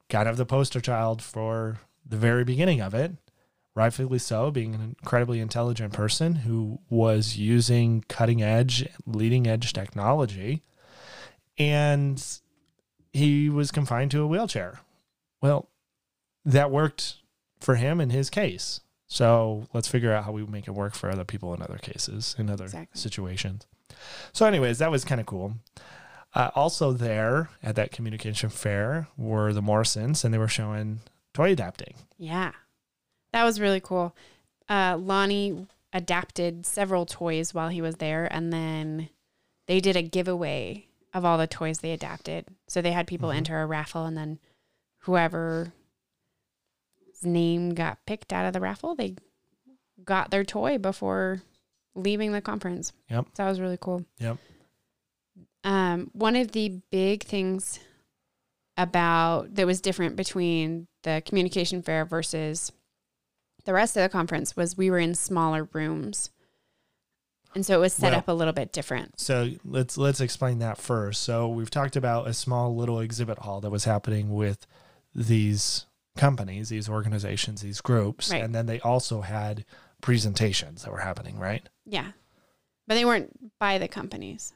kind of the poster child for the very beginning of it rightfully so, being an incredibly intelligent person who was using cutting edge, leading edge technology. And he was confined to a wheelchair. Well, that worked for him in his case. So let's figure out how we make it work for other people in other cases, in other Exactly. situations. So, anyways, that was kind of cool. Uh, also there at that communication fair were the Morrisons, and they were showing toy adapting. Yeah. That was really cool. Uh, Lonnie adapted several toys while he was there, and then they did a giveaway of all the toys they adapted. So they had people Mhm. enter a raffle, and then whoever's name got picked out of the raffle, they got their toy before leaving the conference. Yep. So that was really cool. Yep. Um, one of the big things about that was different between the communication fair versus the rest of the conference was we were in smaller rooms. And so it was set Well- up a little bit different. So let's let's explain that first. So we've talked about a small little exhibit hall that was happening with these companies, these organizations, these groups, Right. and then they also had presentations that were happening, right? Yeah. But they weren't by the companies.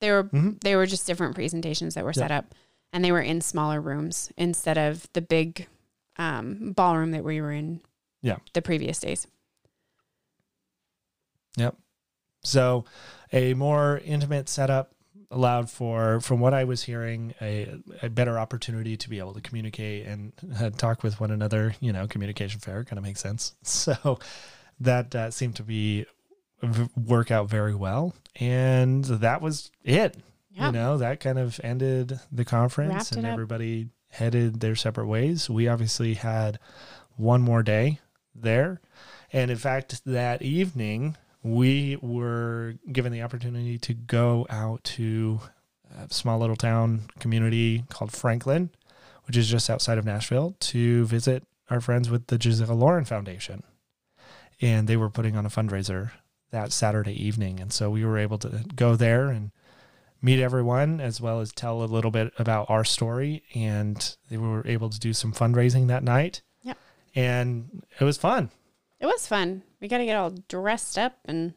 They were Mm-hmm. they were just different presentations that were set up and they were in smaller rooms instead of the big um, ballroom that we were in Yeah. the previous days. Yep. So a more intimate setup allowed for, from what I was hearing, a, a better opportunity to be able to communicate and uh, <laughs> talk with one another. You know, communication fair kind of makes sense. <laughs> So that uh, seemed to be v- work out very well, and that was it. Yeah. You know, that kind of ended the conference, Wrapped and up. everybody headed their separate ways. We obviously had one more day there. And in fact, that evening, we were given the opportunity to go out to a small little town community called Franklin, which is just outside of Nashville, to visit our friends with the Giselle Lauren Foundation. And they were putting on a fundraiser that Saturday evening. And so we were able to go there and meet everyone as well as tell a little bit about our story. And they were able to do some fundraising that night. Yep. And it was fun. It was fun. We got to get all dressed up, and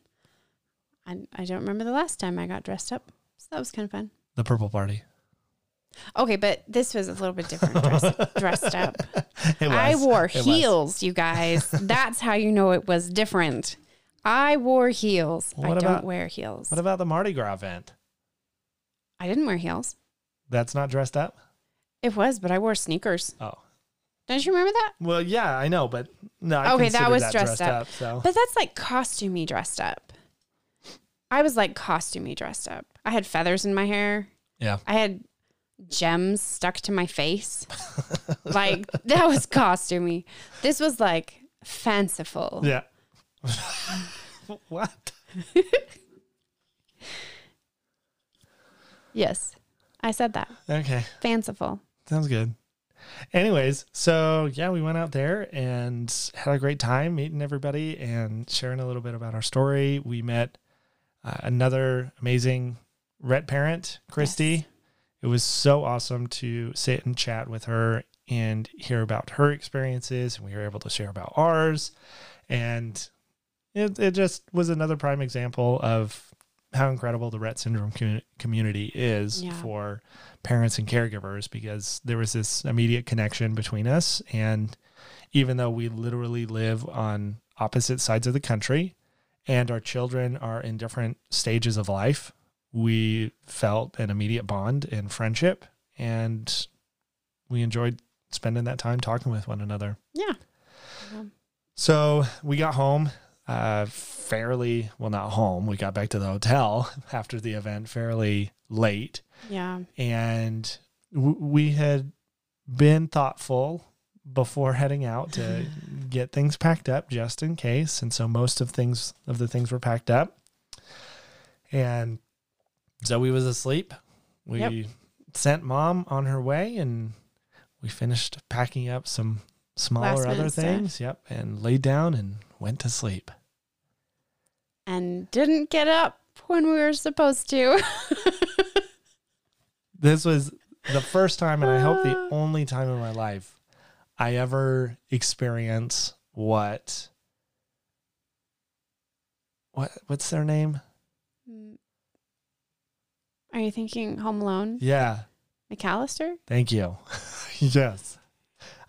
I, I don't remember the last time I got dressed up. So that was kind of fun. The purple party. Okay, but this was a little bit different dress, <laughs> dressed up. I wore It was. heels, you guys. That's how you know it was different. I wore heels. I What don't about- wear heels. What about the Mardi Gras event? I didn't wear heels. That's not dressed up? It was, but I wore sneakers. Oh. Don't you remember that? Well, yeah, I know, but no. I Okay, that was dressed up. so But that's like costumey dressed up. I was like costumey dressed up. I had feathers in my hair. yeah, I had gems stuck to my face. like that was costumey. This was like fanciful. yeah. <laughs> what? Yes. I said that. Okay, Fanciful. sounds good. Anyways, so yeah, we went out there and had a great time meeting everybody and sharing a little bit about our story. We met uh, another amazing Rett parent, Christy. Yes. It was so awesome to sit and chat with her and hear about her experiences, and we were able to share about ours. And it, it just was another prime example of how incredible the Rett syndrome commu- community is Yeah. for parents and caregivers because there was this immediate connection between us. And even though we literally live on opposite sides of the country and our children are in different stages of life, we felt an immediate bond and friendship. And we enjoyed spending that time talking with one another. Yeah. So we got home uh, fairly, well, not home. We got back to the hotel <laughs> after the event fairly late. Yeah. And w- we had been thoughtful before heading out to <sighs> get things packed up just in case. And so most of things of the things were packed up. And Zoey was asleep. We Yep. sent mom on her way and we finished packing up some smaller other minute stuff. things. Yep. And laid down and went to sleep. And didn't get up when we were supposed to. <laughs> This was the first time, and I hope the Uh. only time in my life I ever experience what what what's their name? Are you thinking Home Alone? Yeah, McAllister? thank you. <laughs> yes,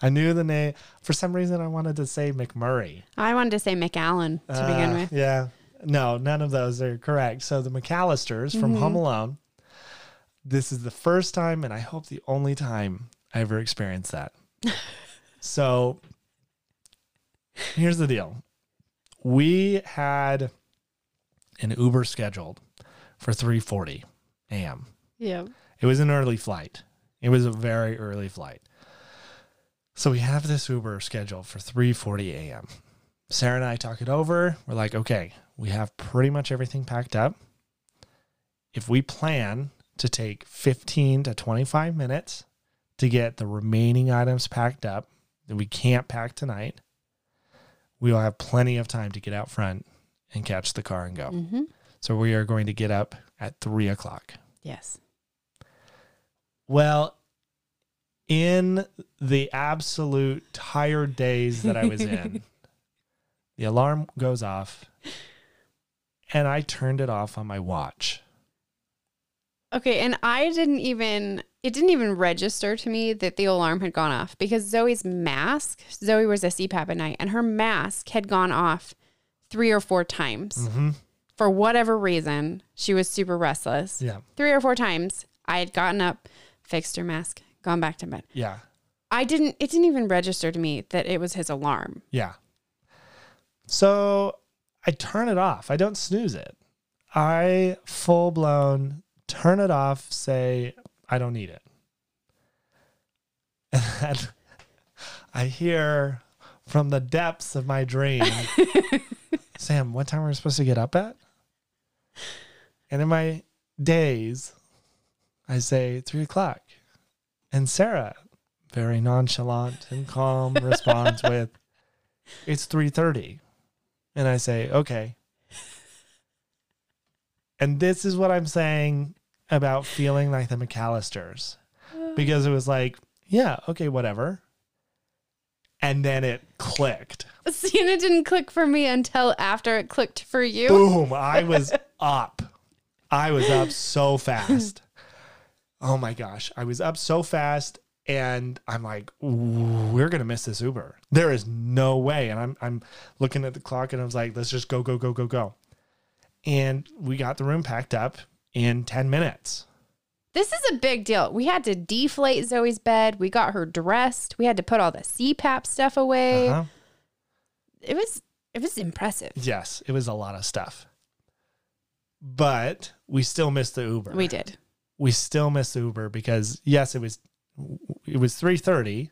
I knew the name. For some reason, I wanted to say McMurray I wanted to say McAllen to begin Uh, with. Yeah, no, none of those are correct. So the McAllisters from Mhm. Home Alone, this is the first time, and I hope the only time I ever experienced that. <laughs> so here's the deal we had an Uber scheduled for 3:40 a.m. Yeah. It was an early flight. It was a very early flight. So we have this Uber scheduled for 3:40 a.m. Sarah and I talk it over. We're like, okay, we have pretty much everything packed up. If we plan to take 15 to 25 minutes to get the remaining items packed up that we can't pack tonight, we will have plenty of time to get out front and catch the car and go. Mm-hmm. So we are going to get up at three o'clock. Yes. Well, in the absolute tired days that I was in, <laughs> the alarm goes off and I turned it off on my watch. Okay, and I didn't even it didn't even register to me that the alarm had gone off because Zoey's mask, Zoey wears a CPAP at night, and her mask had gone off three or four times. hmm For whatever reason, she was super restless. Yeah. Three or four times, I had gotten up, fixed her mask, gone back to bed. Yeah. I didn't it didn't even register to me that it was his alarm. Yeah. So I turn it off. I don't snooze it. I full blown turn it off, say, I don't need it. <laughs> And then I hear from the depths of my dream, <laughs> Sam, what time are we supposed to get up at? And in my days, I say three o'clock. And Sarah, very nonchalant and calm, <laughs> responds with, It's three thirty. And I say, Okay. And this is what I'm saying about feeling like the McAllisters. <sighs> Because it was like, yeah, okay, whatever. And then it clicked. See, and it didn't click for me until after it clicked for you. Boom. I <laughs> was up. I was up so fast. Oh my gosh. I was up so fast and I'm like, we're gonna miss this Uber. There is no way. And I'm I'm looking at the clock and I was like, let's just go, go, go, go, go. And we got the room packed up in 10 minutes. This is a big deal. We had to deflate Zoey's bed. We got her dressed. We had to put all the CPAP stuff away. Uh-huh. It was it was impressive. Yes, it was a lot of stuff. But we still missed the Uber. We did. we still missed the Uber because yes, it was it was three thirty.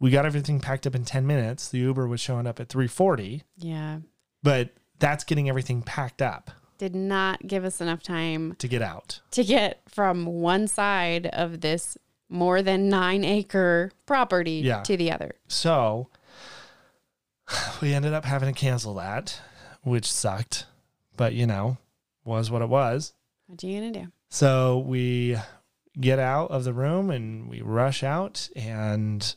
We got everything packed up in ten minutes. The Uber was showing up at three forty, Yeah. but that's getting everything packed up Did not give us enough time to get out. to get from one side of this more than nine acre property Yeah. to the other. So <sighs> we ended up having to cancel that, which sucked, but you know, was what it was. What are you gonna do? So we get out of the room and we rush out and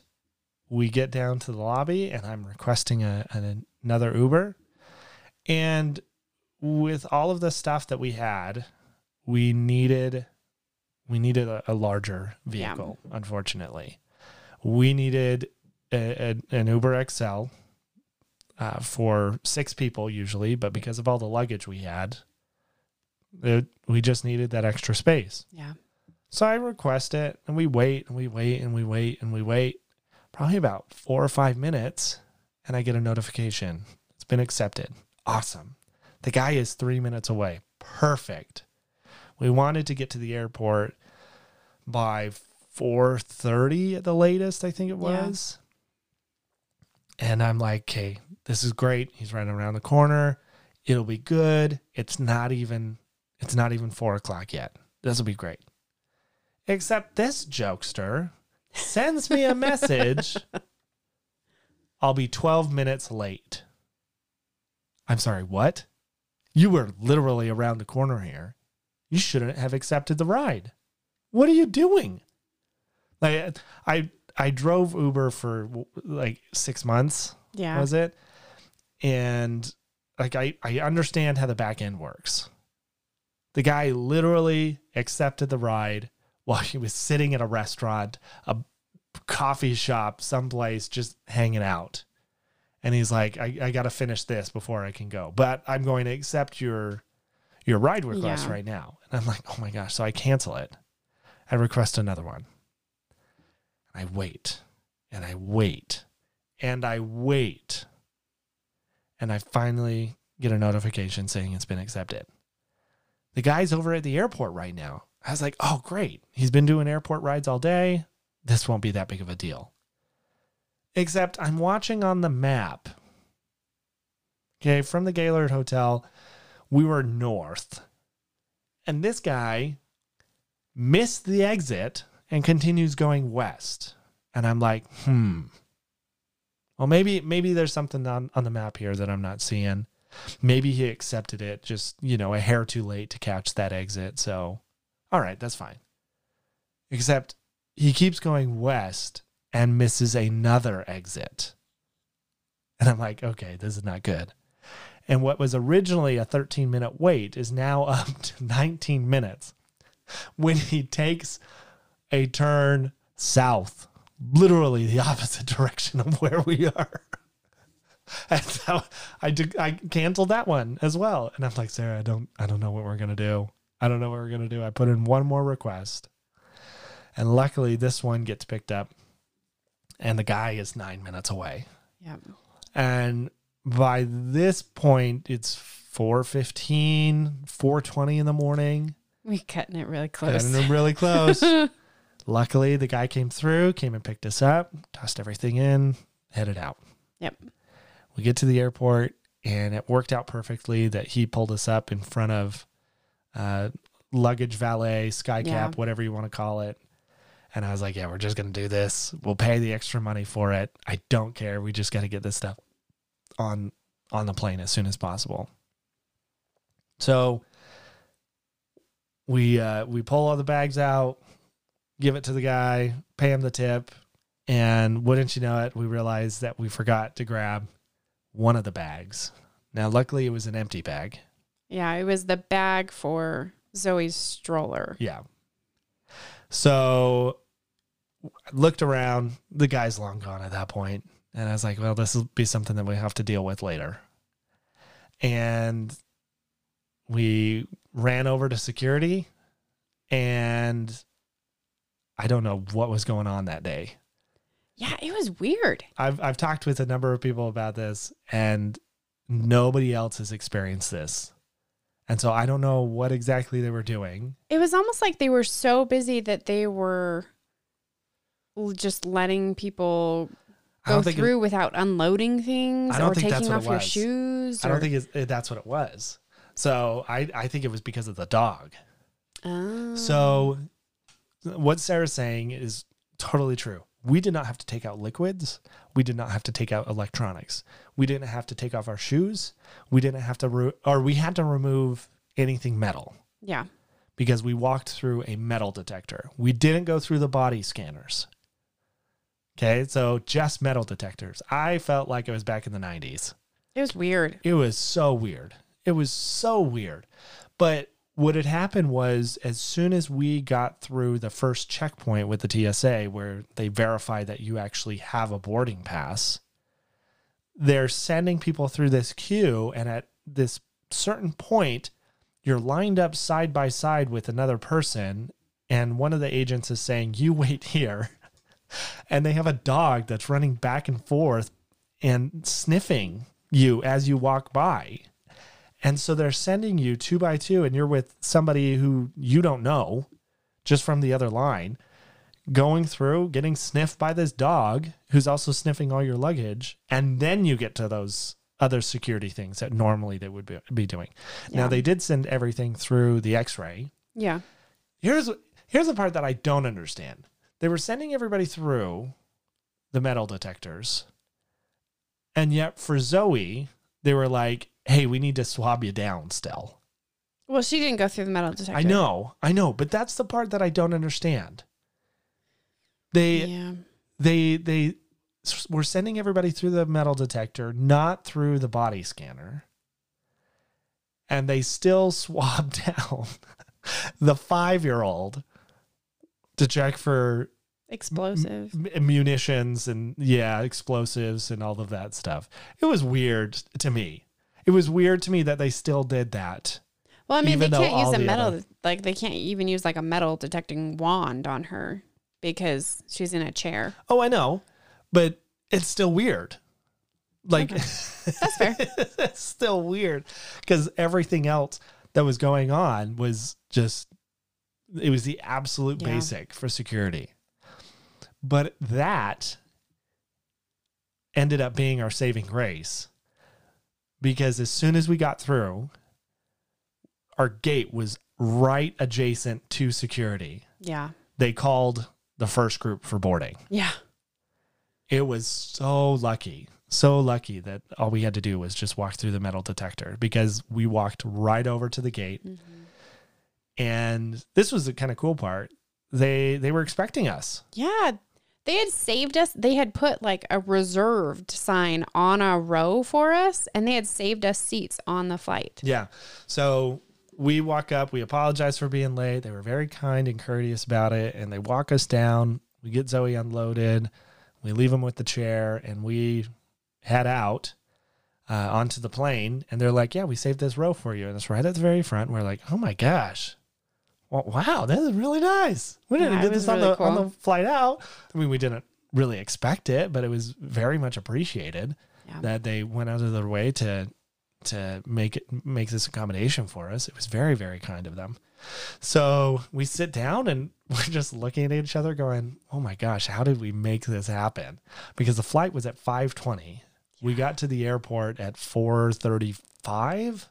we get down to the lobby and I'm requesting a, an, another Uber. And with all of the stuff that we had, we needed we needed a, a larger Yeah. vehicle, unfortunately. We needed a, a, an Uber XL uh, for six people usually, but because of all the luggage we had, it, we just needed that extra space. Yeah. So I request it and we wait and we wait and we wait and we wait probably about four or five minutes and I get a notification. It's been accepted. Awesome. The guy is three minutes away. Perfect. We wanted to get to the airport by 4.30 at the latest, I think it Yeah. was. And I'm like, okay, this is great. He's right around the corner. It'll be good. It's not even it's not even four o'clock yet. This will be great. Except this jokester sends me a message. <laughs> I'll be 12 minutes late. I'm sorry, what? You were literally around the corner here. You shouldn't have accepted the ride. What are you doing? Like I I drove Uber for like 6 months Yeah. was it? And like I, I understand how the back end works. The guy literally accepted the ride while he was sitting at a restaurant, a coffee shop, someplace just hanging out. And he's like, I, I gotta finish this before I can go. But I'm going to accept your your ride request Yeah. right now. And I'm like, oh my gosh. So I cancel it. I request another one. And I wait and I wait and I wait. And I finally get a notification saying it's been accepted. The guy's over at the airport right now. I was like, oh, great. He's been doing airport rides all day. This won't be that big of a deal. Except I'm watching on the map. Okay, from the Gaylord Hotel, we were north. And this guy missed the exit and continues going west. And I'm like, hmm. Well, maybe maybe there's something on, on the map here that I'm not seeing. Maybe he accepted it just, you know, a hair too late to catch that exit. So, all right, that's fine. Except he keeps going west and misses another exit. And I'm like, okay, this is not good. And what was originally a 13 minute wait is now <laughs> up to 19 minutes when he takes a turn south, literally the <laughs> opposite direction of where we are. <laughs> And so I did, I canceled that one as well. And I'm like, Sarah, I don't I don't know what we're gonna do. I don't know what we're gonna do. I put in one more request. And luckily this one gets picked up and the guy is nine minutes away. Yeah. And by this point it's 415, 420 in the morning. We cutting it really close. Getting them really close. <laughs> Luckily, the guy came through, came and picked us up, tossed everything in, headed out. Yep. We get to the airport, and it worked out perfectly that he pulled us up in front of uh, luggage valet, skycap, Yeah. whatever you want to call it. And I was like, yeah, we're just going to do this. We'll pay the extra money for it. I don't care. We just got to get this stuff on on the plane as soon as possible. So we uh, we pull all the bags out, give it to the guy, pay him the tip, and wouldn't you know it, we realized that we forgot to grab one of the bags. Now, luckily, it was an empty bag. Yeah, it was the bag for Zoey's stroller. Yeah. So I looked around. The guy's long gone at that point, and I was like, "Well, this will be something that we have to deal with later." And we ran over to security, and I don't know what was going on that day. Yeah, it was weird. I've I've talked with a number of people about this, and nobody else has experienced this. And so I don't know what exactly they were doing. It was almost like they were so busy that they were just letting people go it- through without unloading things or taking off your was. shoes. I don't think eh, that's what it was. So I, I think it was because of the dog. Oh. So what Sarah's saying is totally true. We did not have to take out liquids. We did not have to take out electronics. We didn't have to take off our shoes. We didn't have to, re- or we had to remove anything metal yeah, because we walked through a metal detector. We didn't go through the body scanners. Okay, so just metal detectors. I felt like it was back in the 90s. it was weird. It was so weird. It was so weird. But what had happened was as soon as we got through the first checkpoint with the TSA where they verify that you actually have a boarding pass, they're sending people through this queue and at this certain point you're lined up side by side with another person and one of the agents is saying you wait here <laughs> and they have a dog that's running back and forth and sniffing you as you walk by. And so they're sending you two by two, and you're with somebody who you don't know just from the other line, going through, getting sniffed by this dog who's also sniffing all your luggage. And then you get to those other security things that normally they would be, be doing. Now, they did send everything through the x ray. Yeah. Here's, here's the part that I don't understand they were sending everybody through the metal detectors. And yet for Zoey, they were like, hey, we need to swab you down still. Well, she didn't go through the metal detector. I know, I know, but that's the part that I don't understand. They Yeah. they they were sending everybody through the metal detector, not through the body scanner. And they still <laughs> swabbed down <laughs> the 5-year-old to check for explosives, m- munitions and yeah, explosives and all of that stuff. It was weird to me. It was weird to me that they still did that. Well, I mean, they can't use a metal, other- like, they can't even use like a metal detecting wand on her because she's in a chair. Oh, I know, but it's still weird. Like, <laughs> That's fair. it's still weird because everything else that was going on was just, it was the absolute Yeah. basic for security. But that ended up being our saving grace because as soon as we got through, our gate was right adjacent to security. Yeah. They called the first group for boarding. Yeah. It was so lucky, so lucky that all we had to do was just walk through the metal detector because we walked right over to the gate. Mm-hmm. And this was the kind of cool part. They they were expecting us. Yeah. They had saved us. They had put like a reserved sign on a row for us and they had saved us seats on the flight. Yeah. So we walk up, we apologize for being late. They were very kind and courteous about it. And they walk us down. We get Zoey unloaded. We leave them with the chair and we head out uh, onto the plane. And they're like, Yeah, we saved this row for you. And it's right at the very front. We're like, Oh my gosh. Well, wow, this is really nice. We didn't Yeah, this on really the on the flight out. I mean, we didn't really expect it, but it was very much appreciated Yeah. that they went out of their way to to make it make this accommodation for us. It was very very kind of them. So we sit down and <laughs> we're just looking at each other, going, "Oh my gosh, how did we make this happen?" Because the flight was at five twenty. We got to the airport at four thirty five,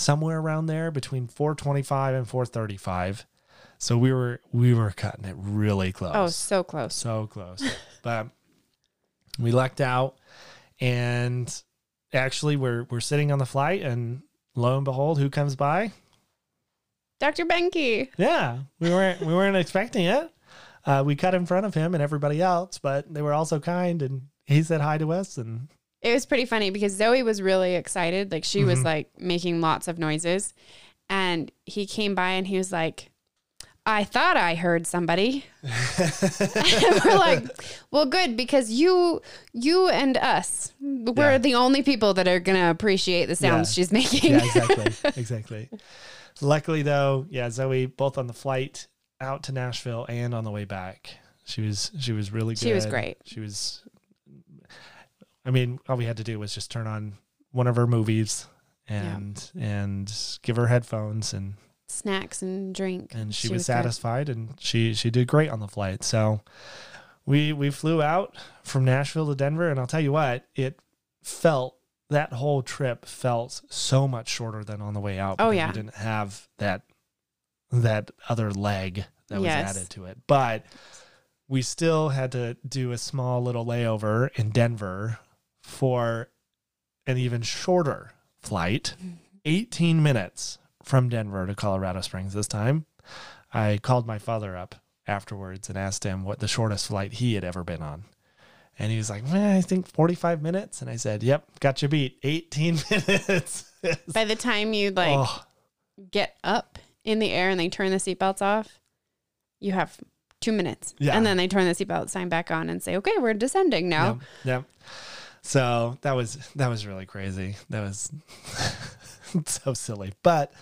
somewhere around there between four twenty five and four thirty five. So we were we were cutting it really close Oh, so close. so close. <laughs> but we lucked out and actually we're we're sitting on the flight and lo and behold, who comes by? Dr. Benke. Yeah. We weren't we weren't expecting it. Uh, we cut in front of him and everybody else, but they were also kind and he said hi to us and It was pretty funny because Zoey was really excited. Like she Mm-hmm. was like making lots of noises. And he came by and he was like, I thought I heard somebody. <laughs> and we're <laughs> like, well, good, because you you and us, we're Yeah. the only people that are gonna appreciate the sounds Yeah. she's making. yeah, exactly. <laughs> exactly. Luckily though, yeah, Zoey both on the flight out to Nashville and on the way back. She was she was really good. She was great. She was I mean, all we had to do was just turn on one of her movies and and give her headphones and Snacks and drink. and she, was, good. satisfied and she she did great on the flight. So we we flew out from Nashville to Denver and I'll tell you what, it felt that whole trip felt so much shorter than on the way out. Oh, yeah. We didn't have that that other leg that was added to it. But we still had to do a small little layover in Denver for an even shorter flight, mm-hmm. 18 minutes from Denver to Colorado Springs this time. I called my father up afterwards and asked him what the shortest flight he had ever been on. And he was like, "Man, I think 45 minutes. And I said, Yep, got you beat. 18 <laughs> minutes. By the time you like oh, get up in the air and they turn the seatbelts off, you have two minutes. Yeah. And then they turn the seatbelt sign back on and say, okay, we're descending now. Yep, yep. So that was that was really crazy. That was <laughs> so silly, but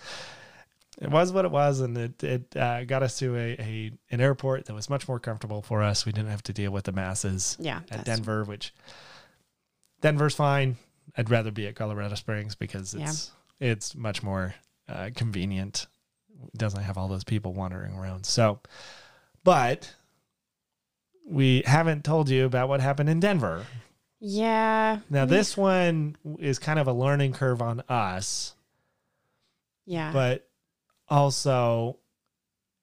it was what it was, and it it uh, got us to a, a an airport that was much more comfortable for us. We didn't have to deal with the masses Yeah. at Denver, which Denver's fine. I'd rather be at Colorado Springs because Yeah. it's it's much more uh, convenient. It doesn't have all those people wandering around. So, but we haven't told you about what happened in Denver. Yeah. Now, we- this one is kind of a learning curve on us, Yeah. but also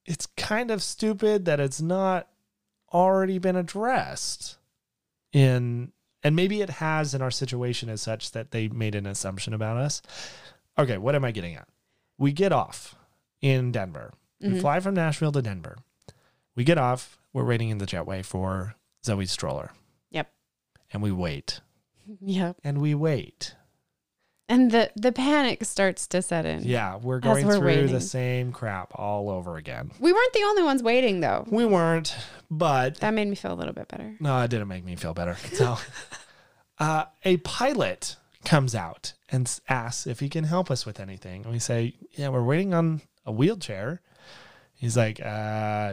it's kind of stupid that it's not already been addressed in and maybe it has in our situation as such that they made an assumption about us. Okay, what am I getting at? We get off in Denver. We Mhm. fly from Nashville to Denver. We get off, we're waiting in the jetway for Zoey's stroller. And we wait. <laughs> Yep. And we wait. And the the panic starts to set in. Yeah, we're going we're through waiting. the same crap all over again. We weren't the only ones waiting though. We weren't, but That made me feel a little bit better. no, it didn't make me feel better. <laughs> So, uh, a pilot comes out and asks if he can help us with anything. And we say, Yeah, we're waiting on a wheelchair. He's like, uh,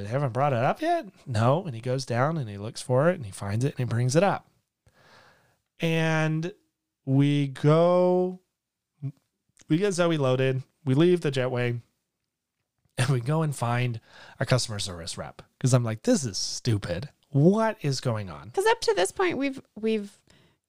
haven't brought it up yet? No. And he goes down and he looks for it and he finds it and he brings it up. And we go, we get Zoey loaded, we leave the jetway, and we go and find a customer service rep. Because I'm like, this is stupid. What is going on? Because up to this point, we've we've,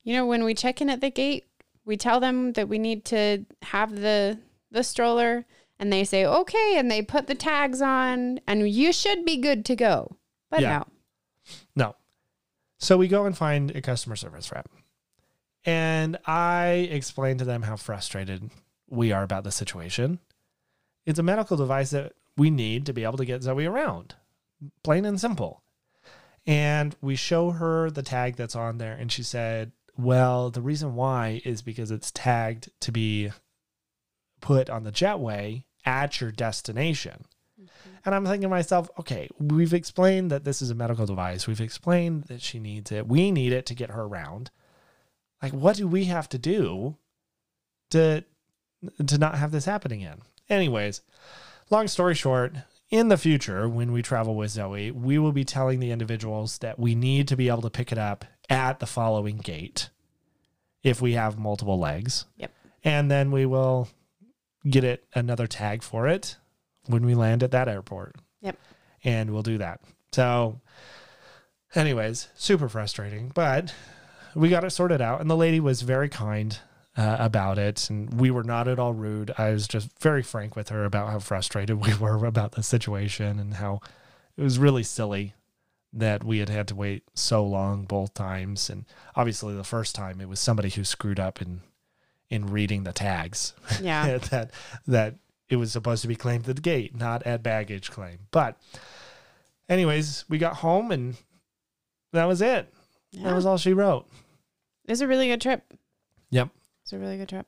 you know, when we check in at the gate, we tell them that we need to have the the stroller, and they say okay, and they put the tags on, and you should be good to go. But Yeah. no, No. So we go and find a customer service rep. And I explain to them how frustrated we are about the situation. It's a medical device that we need to be able to get Zoey around, plain and simple. And we show her the tag that's on there, and she said, Well, the reason why is because it's tagged to be put on the jetway at your destination. Mm-hmm. And I'm thinking to myself, okay, we've explained that this is a medical device. We've explained that she needs it. We need it to get her around. Like, what do we have to do to to not have this happen again? Anyways, long story short, in the future, when we travel with Zoey, we will be telling the individuals that we need to be able to pick it up at the following gate if we have multiple legs. Yep. And then we will get it another tag for it when we land at that airport. Yep. And we'll do that. So, anyways, super frustrating, but we got it sorted out. And the lady was very kind uh, about it. And we were not at all rude. I was just very frank with her about how frustrated <laughs> we were about the situation and how it was really silly that we had had to wait so long both times. And obviously, the first time it was somebody who screwed up in in reading the tags yeah, <laughs> that that it was supposed to be claimed at the gate, not at baggage claim. But anyways, we got home and that was it. yeah. That was all she wrote. It was a really good trip. Yep. It's a really good trip.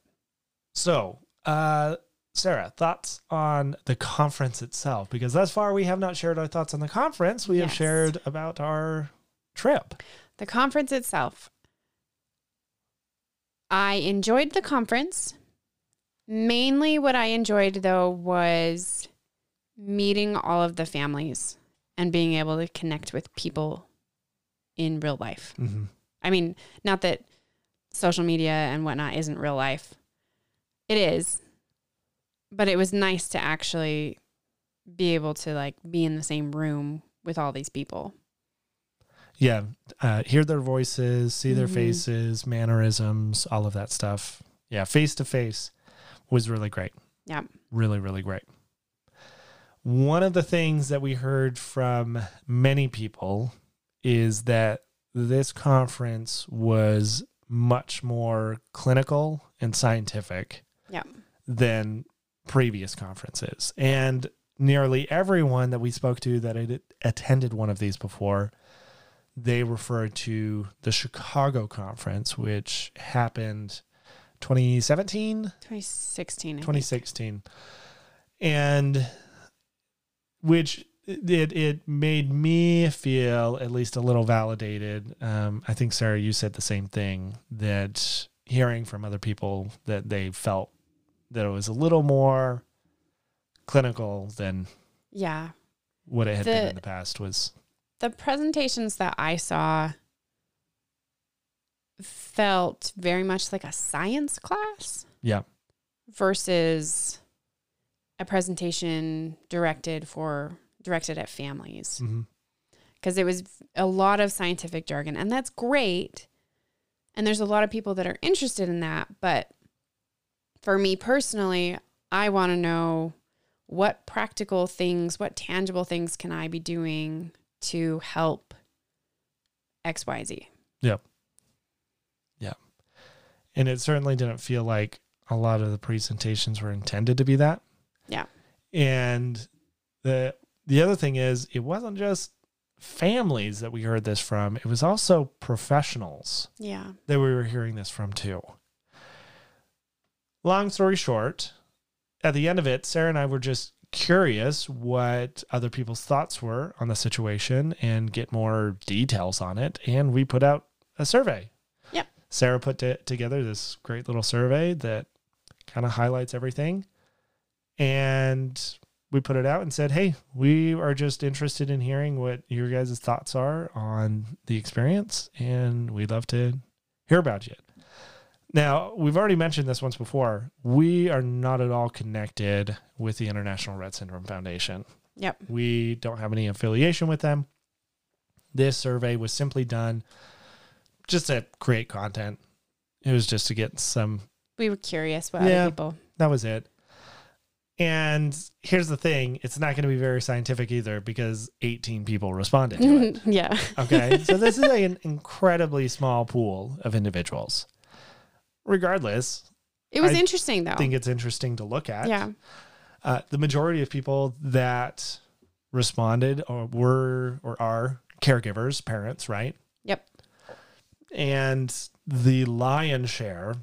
So, uh Sarah, thoughts on the conference itself? Because thus far we have not shared our thoughts on the conference. We have shared about our trip. The conference itself. I enjoyed the conference. Mainly, what I enjoyed though was meeting all of the families and being able to connect with people in real life. Mm-hmm. I mean, not that social media and whatnot isn't real life, it is, but it was nice to actually be able to like be in the same room with all these people. Yeah, uh, hear their voices, see their Mhm. faces, mannerisms, all of that stuff. Yeah, face to face was really great. Yeah. Really, really great. One of the things that we heard from many people is that this conference was much more clinical and scientific Yeah. than previous conferences. And nearly everyone that we spoke to that had attended one of these before, they referred to the Chicago conference, which happened 2017, 2016. I think. 2016. And which it it made me feel at least a little validated. Um, I think Sarah, you said the same thing that hearing from other people that they felt that it was a little more clinical than Yeah. what it had been in the past was The presentations that I saw felt very much like a science class yeah versus a presentation directed for directed at families mm-hmm. because it was a lot of scientific jargon and that's great and there's a lot of people that are interested in that but for me personally i want to know what practical things what tangible things can i be doing to help xyz Yep. Yeah. and it certainly didn't feel like a lot of the presentations were intended to be that Yeah. and the the other thing is it wasn't just families that we heard this from it was also professionals yeah that we were hearing this from too long story short at the end of it sarah and i were just curious what other people's thoughts were on the situation and get more details on it and we put out a survey Yep. Sarah put t- together this great little survey that kind of highlights everything. And we put it out and said, hey, we are just interested in hearing what your guys' thoughts are on the experience. And we'd love to hear about it. Now, we've already mentioned this once before. We are not at all connected with the International Rett Syndrome Foundation. Yep. We don't have any affiliation with them. This survey was simply done just to create content. It was just to get some, We were curious what Yeah. other people. that was it. And here's the thing it's not going to be very scientific either because 18 people responded to it. <laughs> yeah. Okay. <laughs> so this is an incredibly small pool of individuals. Regardless, It was I interesting though. I think it's interesting to look at. yeah. Uh, the majority of people that responded or were or are caregivers, parents, right? Yep. And the lion's share,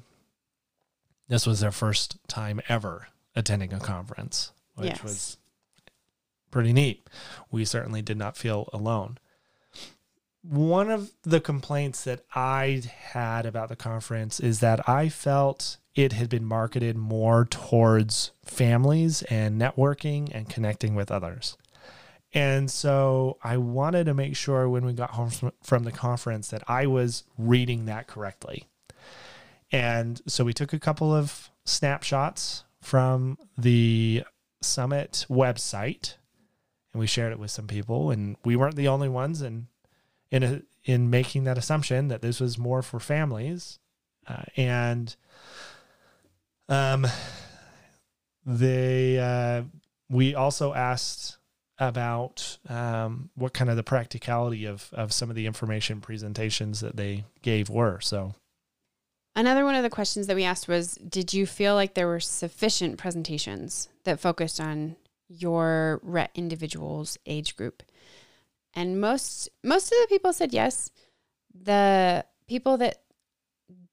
this was their first time ever attending a conference, which Yes. was pretty neat. We certainly did not feel alone. One of the complaints that I had about the conference is that I felt it had been marketed more towards families and networking and connecting with others. And so I wanted to make sure when we got home from, from the conference that I was reading that correctly. And so we took a couple of snapshots from the summit website and we shared it with some people and we weren't the only ones and in a, in making that assumption that this was more for families uh, and um they uh, we also asked about um, what kind of the practicality of of some of the information presentations that they gave were. So Another one of the questions that we asked was Did you feel like there were sufficient presentations that focused on your Rett individual's age group? And most most of the people said yes. The people that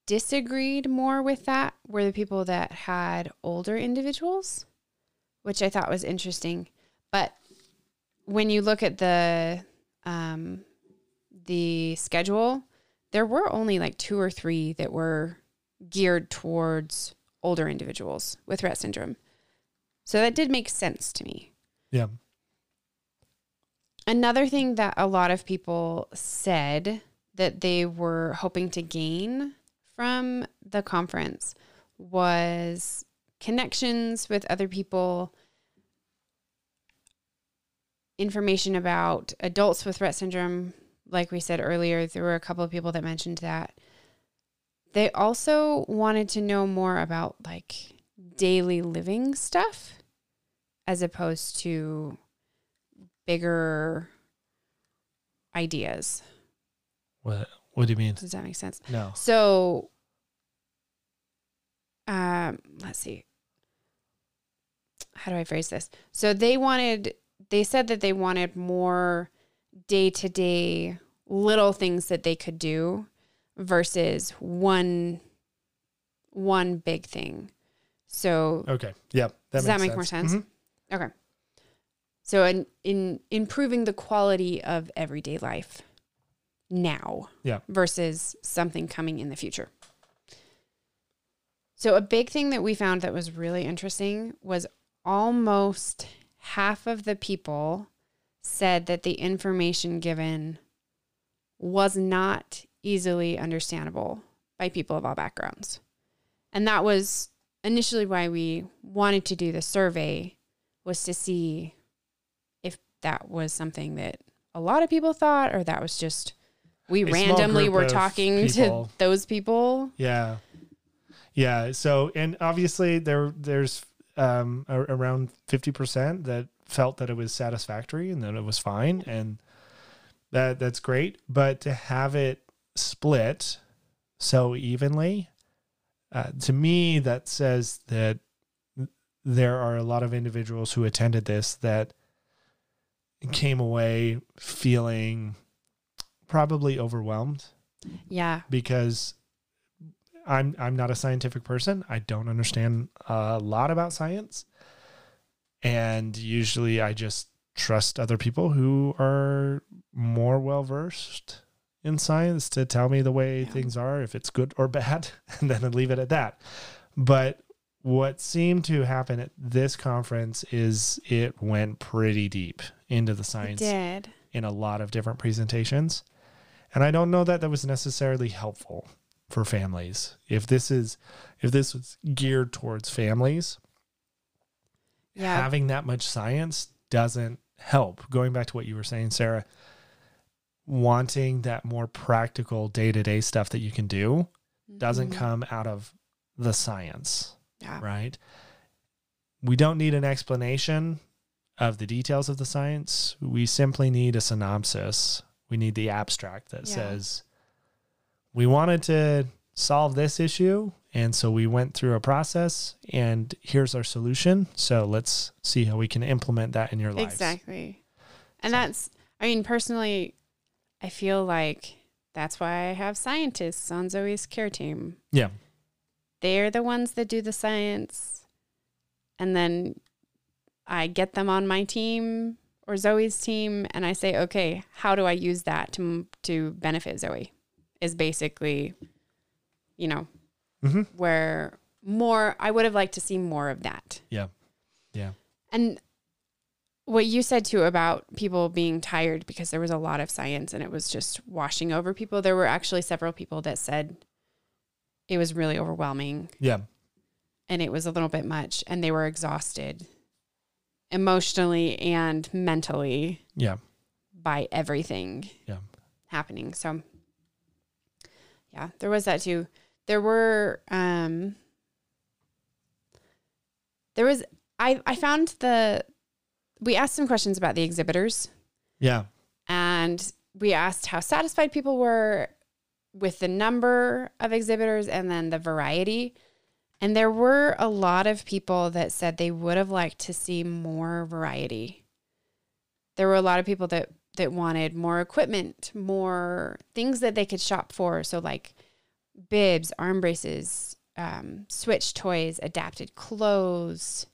disagreed more with that were the people that had older individuals, which I thought was interesting. But when you look at the um, the schedule, there were only like two or three that were geared towards older individuals with Rett syndrome. So that did make sense to me. yeah Another thing that a lot of people said that they were hoping to gain from the conference was connections with other people, information about adults with Rett syndrome. Like we said earlier, there were a couple of people that mentioned that. They also wanted to know more about like daily living stuff as opposed to bigger ideas. what what do you mean Does that make sense? no So, um, let's see. How do I phrase this? So they wanted, they said that they wanted more day to day little things that they could do versus one, one big thing. So okay yeah Does that make more sense? Mhm. Okay. So in in improving the quality of everyday life now Yeah. versus something coming in the future. So a big thing that we found that was really interesting was almost half of the people said that the information given was not easily understandable by people of all backgrounds. And that was initially why we wanted to do the survey was to see if that was something that a lot of people thought or that was just we A randomly were talking people. to those people. Yeah. Yeah. So, and obviously there, there's um, around 50% that felt that it was satisfactory and that it was fine. And that that's great. But to have it split so evenly, uh, to me, that says that there are a lot of individuals who attended this that came away feeling probably overwhelmed Yeah. because I'm I'm not a scientific person. I don't understand a lot about science. And usually I just trust other people who are more well versed in science to tell me the way Yeah. things are, if it's good or <laughs> bad, and then I'd leave it at that. But what seemed to happen at this conference is it went pretty deep into the science in a lot of different presentations. And I don't know that that was necessarily helpful for families. If this is if this was geared towards families, Yeah. having that much science doesn't help. Going back to what you were saying, Sarah, wanting that more practical day-to-day stuff that you can do doesn't Mhm. come out of the science, Yeah. right? We don't need an explanation of the details of the science. We simply need a synopsis. We need the abstract that Yeah. says we wanted to solve this issue and so we went through a process and here's our solution. So let's see how we can implement that in your lives. Exactly. And So- that's, I mean, personally, I feel like that's why I have scientists on Zoey's care team. Yeah. They're the ones that do the science. And then I get them on my team or Zoey's team and I say, okay, how do I use that to, to benefit Zoey? Is basically, you know, hmm where more I would have liked to see more of that. Yeah. Yeah. And what you said too about people being tired because there was a lot of science and it was just washing over people. There were actually several people that said it was really overwhelming Yeah. and it was a little bit much and they were exhausted emotionally and mentally Yeah. by everything Yeah. happening. So yeah, there was that too. There were um there was I I found the we asked some questions about the exhibitors Yeah. and we asked how satisfied people were with the number of exhibitors and then the variety. And there were a lot of people that said they would have liked to see more variety. There were a lot of people that that wanted more equipment, more things that they could shop for. So like bibs, arm braces, um, switch toys, adapted clothes,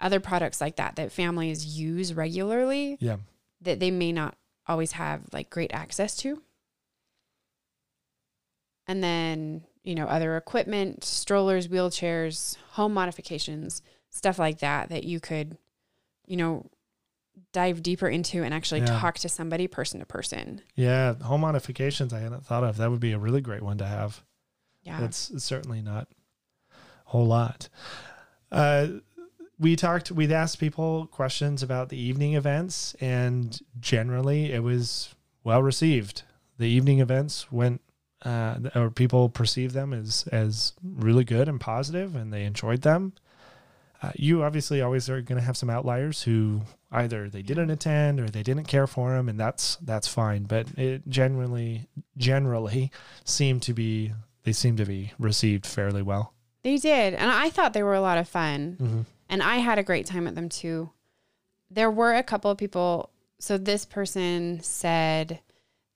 other products like that that families use regularly Yeah. that they may not always have like great access to. And then, you know, other equipment, strollers, wheelchairs, home modifications, stuff like that that you could, you know, dive deeper into and actually Yeah. talk to somebody person to person. Yeah. Home modifications I hadn't thought of. That would be a really great one to have. Yeah. That's certainly not a whole lot. Uh, we talked, we'd asked people questions about the evening events, and generally it was well received. The evening events went, uh, or people perceived them as, as really good and positive, and they enjoyed them. Uh, you obviously always are going to have some outliers who either they didn't attend or they didn't care for them, and that's that's fine. But it generally generally seemed to be they seem to be received fairly well. they did. And I thought they were a lot of fun. Mm-hmm. And I had a great time at them too. There were a couple of people. So this person said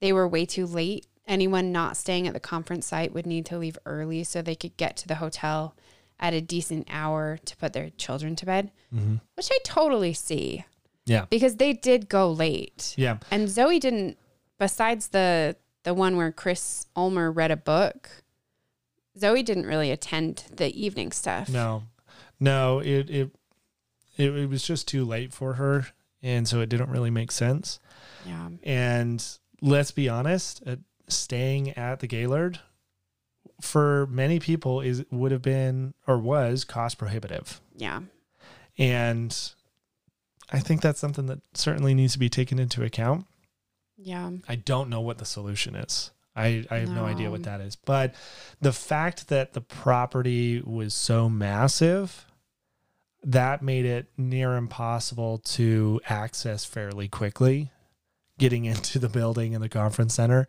they were way too late. Anyone not staying at the conference site would need to leave early so they could get to the hotel at a decent hour to put their children to bed, Mm-hmm. which I totally see Yeah, because they did go late. yeah, And Zoey didn't besides the the one where Chris Ulmer read a book. Zoey didn't really attend the evening stuff. no, no. It it it, it was just too late for her, and so it didn't really make sense. Yeah. And let's be honest, uh, staying at the Gaylord for many people is would have been or was cost prohibitive. Yeah. And I think that's something that certainly needs to be taken into account. Yeah. I don't know what the solution is. I, I have no. idea what that is. But the fact that the property was so massive, that made it near impossible to access fairly quickly. Getting <laughs> into the building and the conference center,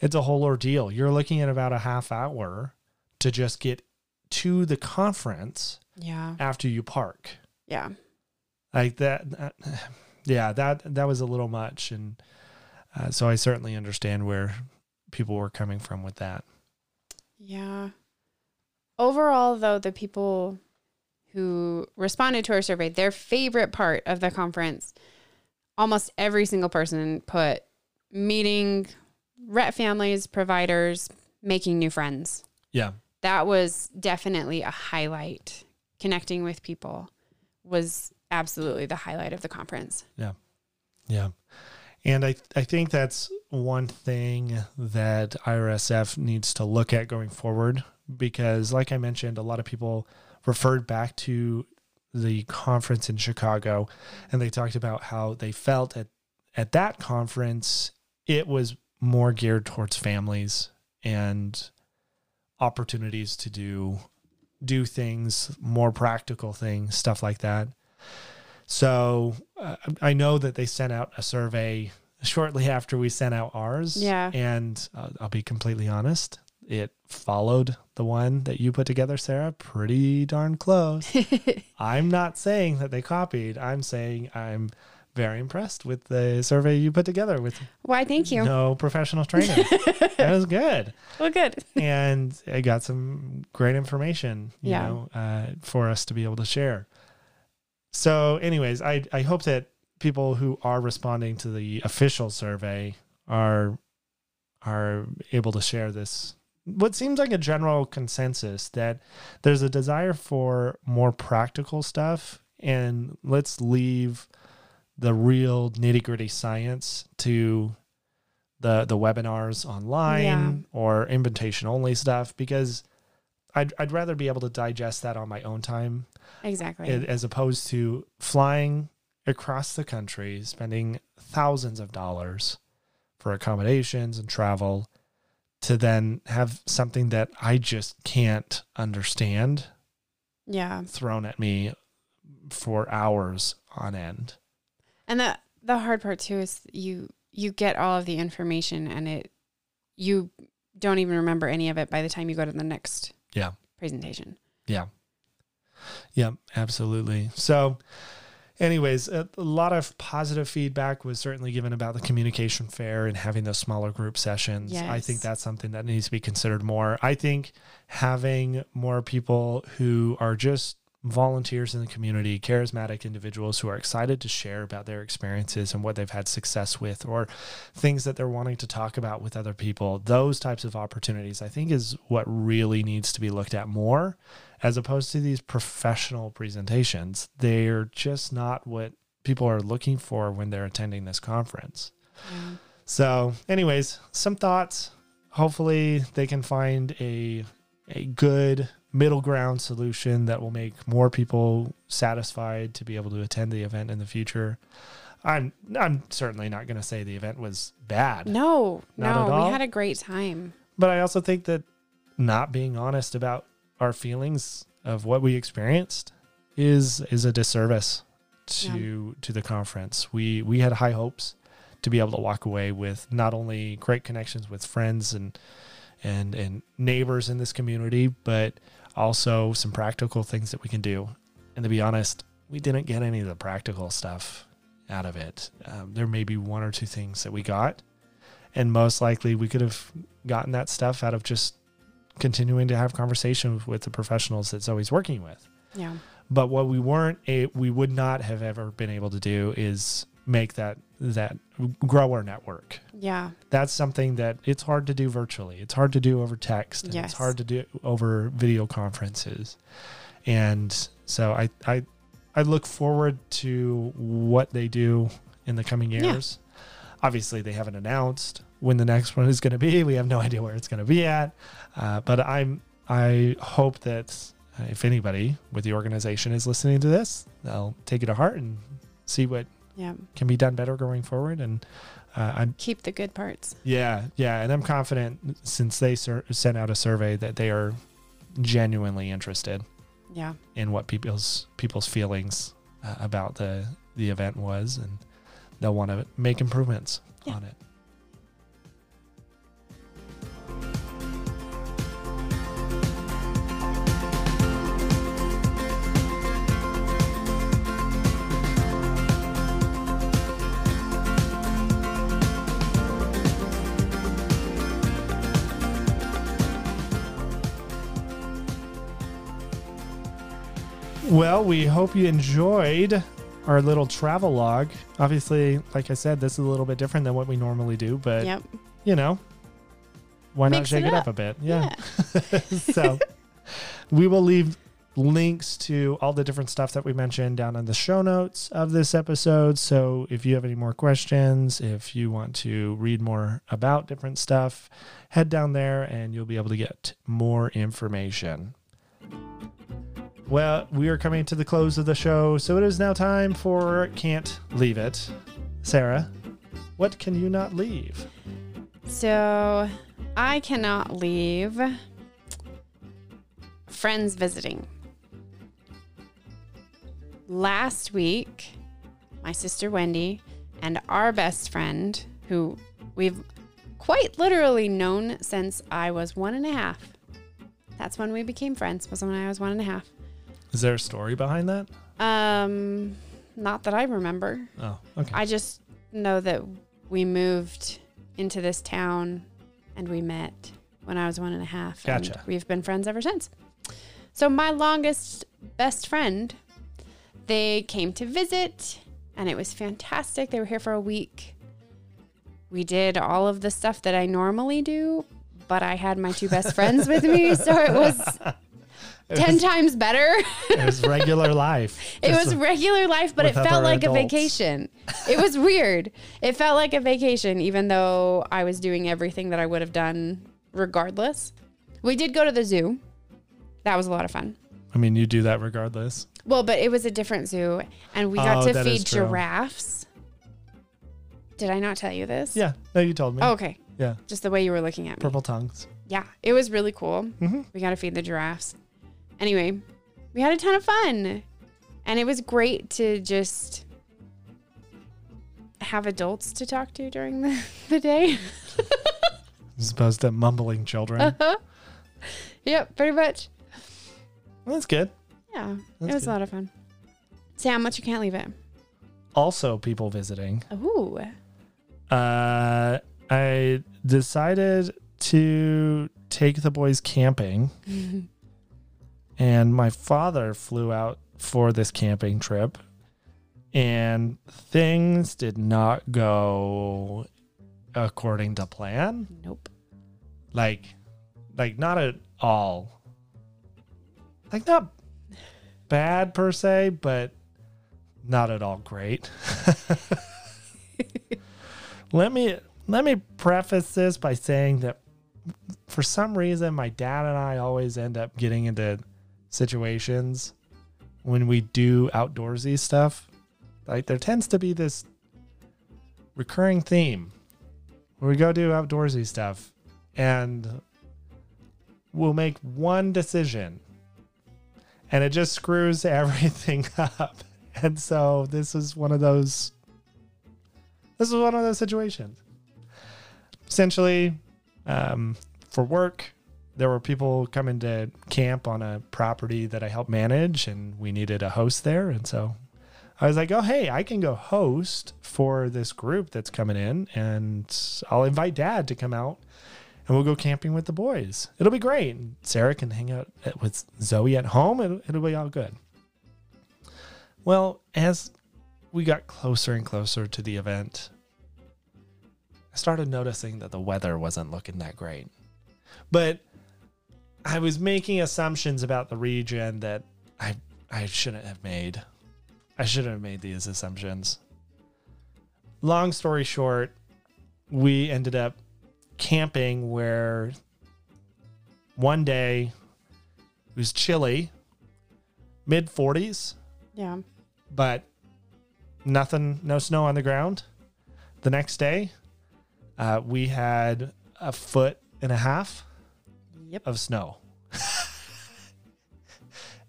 it's a whole ordeal. You're looking at about a half hour to just get to the conference Yeah. after you park Yeah. like that, that <sighs> yeah that that was a little much and uh, so i certainly understand where people were coming from with that Yeah. Overall, though, the people who responded to our survey, their favorite part of the conference, almost every single person put meeting Rett families, providers, making new friends. Yeah. That was definitely a highlight. Connecting with people was absolutely the highlight of the conference. Yeah. Yeah. And I, I think that's one thing that IRSF needs to look at going forward because, like I mentioned, a lot of people referred back to the conference in Chicago and they talked about how they felt at, at that conference it was more geared towards families and opportunities to do do things more practical things stuff like that so uh, I know that they sent out a survey shortly <laughs> after we sent out ours. Yeah. And uh, I'll be completely honest, it followed the one that you put together, Sarah, pretty darn close. <laughs> I'm not saying that they copied. I'm saying I'm very impressed with the survey you put together with Why, thank you. no professional training. <laughs> that was good. Well, good. And I got some great information, you Yeah. know, uh, for us to be able to share. So, anyways, I I hope that people who are responding to the official survey are are able to share this what seems like a general consensus that there's a desire for more practical stuff and let's leave the real nitty-gritty science to the the webinars online Yeah. or invitation only stuff because I'd, I'd rather be able to digest that on my own time Exactly. as opposed to flying across the country, spending thousands of dollars for accommodations and travel to then have something that I just can't understand yeah. thrown at me for hours on end. And the the hard part too is you you get all of the information and it you don't even remember any of it by the time you go to the next Yeah. presentation. Yeah. Yeah, absolutely. So, anyways, a, a lot of positive feedback was certainly given about the communication fair and having those smaller group sessions. I think that's something that needs to be considered more. I think having more people who are just volunteers in the community, charismatic individuals who are excited to share about their experiences and what they've had success with or things that they're wanting to talk about with other people, those types of opportunities, I think is what really needs to be looked at more as opposed to these professional presentations. They're just not what people are looking for when they're attending this conference. Yeah. So, anyways, some thoughts. Hopefully, they can find a a good middle ground solution that will make more people satisfied to be able to attend the event in the future. I'm I'm certainly not going to say the event was bad, No, Not no, we had a great time. but I also think that not being honest about our feelings of what we experienced is is a disservice to to the conference. We we had high hopes to be able to walk away with not only great connections with friends and and and neighbors in this community, but also some practical things that we can do. And to be honest, we didn't get any of the practical stuff out of it. Um, there may be one or two things that we got, and most likely we could have gotten that stuff out of just continuing to have conversations with the professionals that Zoey's working with. Yeah. But what we weren't, a, we would not have ever been able to do is make that that grow our network. Yeah. That's something that it's hard to do virtually. It's hard to do over text. And Yes. It's hard to do over video conferences. And so I I I look forward to what they do in the coming Yeah. years. Obviously, they haven't announced when the next one is going to be. We have no <laughs> idea where it's going to be at. Uh, but I'm I hope that uh, if anybody with the organization is listening to this, they'll take it to heart and see what Yeah. can be done better going forward. And uh, I'm Keep the good parts. yeah, yeah, and I'm confident since they sur- sent out a survey that they are genuinely interested Yeah. in what people's people's feelings uh, about the the event was, and they'll want to make improvements Yeah. on it. Well, we hope you enjoyed our little travel log. Obviously, like I said, this is a little bit different than what we normally do, but yep. you know, why not shake it it up up. a bit? Yeah. <laughs> so we will leave links to all the different stuff that we mentioned down in the show notes of this episode. So if you have any more questions, if you want to read more about different stuff, head down there and you'll be able to get more information. Well, we are coming to the close of the show, so it is now time for Can't Leave It. Sarah, what can you not leave? So I cannot leave friends visiting. Last week, my sister Wendy and our best friend, who we've quite literally known since I was one and a half. That's when we became friends, was when I was one and a half. Is there a story behind that? Um, not that I remember. Oh, okay. I just know that we moved into this town and we met when I was one and a half. and Gotcha. we've been friends ever since. So my longest best friend, they came to visit and it was fantastic. They were here for a week. We did all of the stuff that I normally do, but I had my two best friends with me, so it was <laughs> 10 was- times better. It was regular life. <laughs> It was regular life, but it felt like a vacation. It was weird. It felt like a vacation, even though I was doing everything that I would have done regardless. We did go to the zoo. That was a lot of fun. I mean, you do that regardless. Well, but it was a different zoo, and we got Oh, to feed giraffes. Did I not tell you this? Yeah. No, you told me. Oh, okay. Yeah. Just the way you were looking at me. Purple tongues. Yeah, it was really cool. Mhm. We got to feed the giraffes. Anyway, we had a ton of fun. And it was great to just have adults to talk to during the, <laughs> the day. <laughs> As opposed to mumbling children. Uh-huh. yep, pretty much. That's good. Yeah, That's it was good. a lot of fun. Sam, what you can't leave it. Also, people visiting. Ooh. Uh, I decided to take the boys camping, <laughs> and my father flew out for this camping trip, and things did not go according to plan. nope. Like, like not at all. Like not bad per se, but not at all great. <laughs> let me let me preface this by saying that for some reason my dad and I always end up getting into situations when we do outdoorsy stuff. Like there tends to be this recurring theme where we go do outdoorsy stuff and we'll make one decision and it just screws <laughs> everything up. And so this is one of those this is one of those situations. Essentially, um, for work, there were people coming to camp on a property that I helped manage, and we needed a host there. And so I was like, oh, hey, I can go host for this group that's coming in, and I'll invite dad to come out and we'll go camping with the boys. It'll be great. Sarah can hang out with Zoey at home, and it'll be all good. Well, as we got closer and closer to the event, I started noticing that the weather wasn't looking that great. But I was making assumptions about the region that I I shouldn't have made. I shouldn't have made these assumptions. Long story short, we ended up camping where one day it was chilly, mid 40s, Yeah. but nothing, no snow on the ground. The next day, uh, we had a foot and a half Yep. of snow.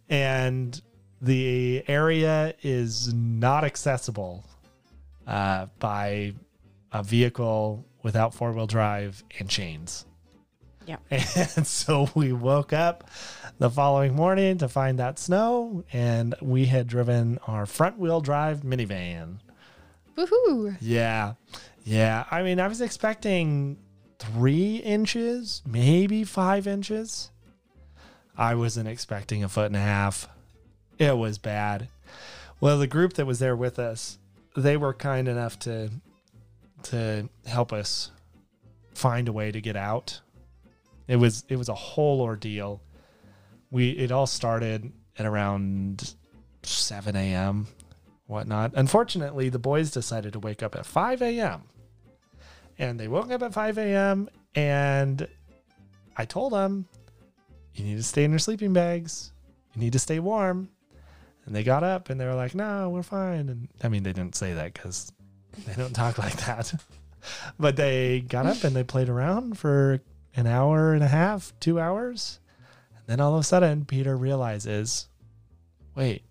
and the area is not accessible uh, by a vehicle without four wheel drive and chains. Yep. <laughs> And so we woke up the following morning to find that snow, and we had driven our front wheel drive minivan. Woohoo. Yeah. Yeah. I mean, I was expecting three inches, maybe five inches. I wasn't expecting a foot and a half. It was bad. Well, the group that was there with us, they were kind enough to to help us find a way to get out. it was it was a whole ordeal. We it all started at around 7 a.m. whatnot. Unfortunately, the boys decided to wake up at 5 a.m. And they woke up at 5 a.m. and I told them, you need to stay in your sleeping bags. You need to stay warm. And they got up and they were like, no, we're fine. And I mean, they didn't say that because they don't <laughs> talk like that. <laughs> but they got up and they played around for an hour and a half, two hours. And then all of a sudden, Peter realizes, wait,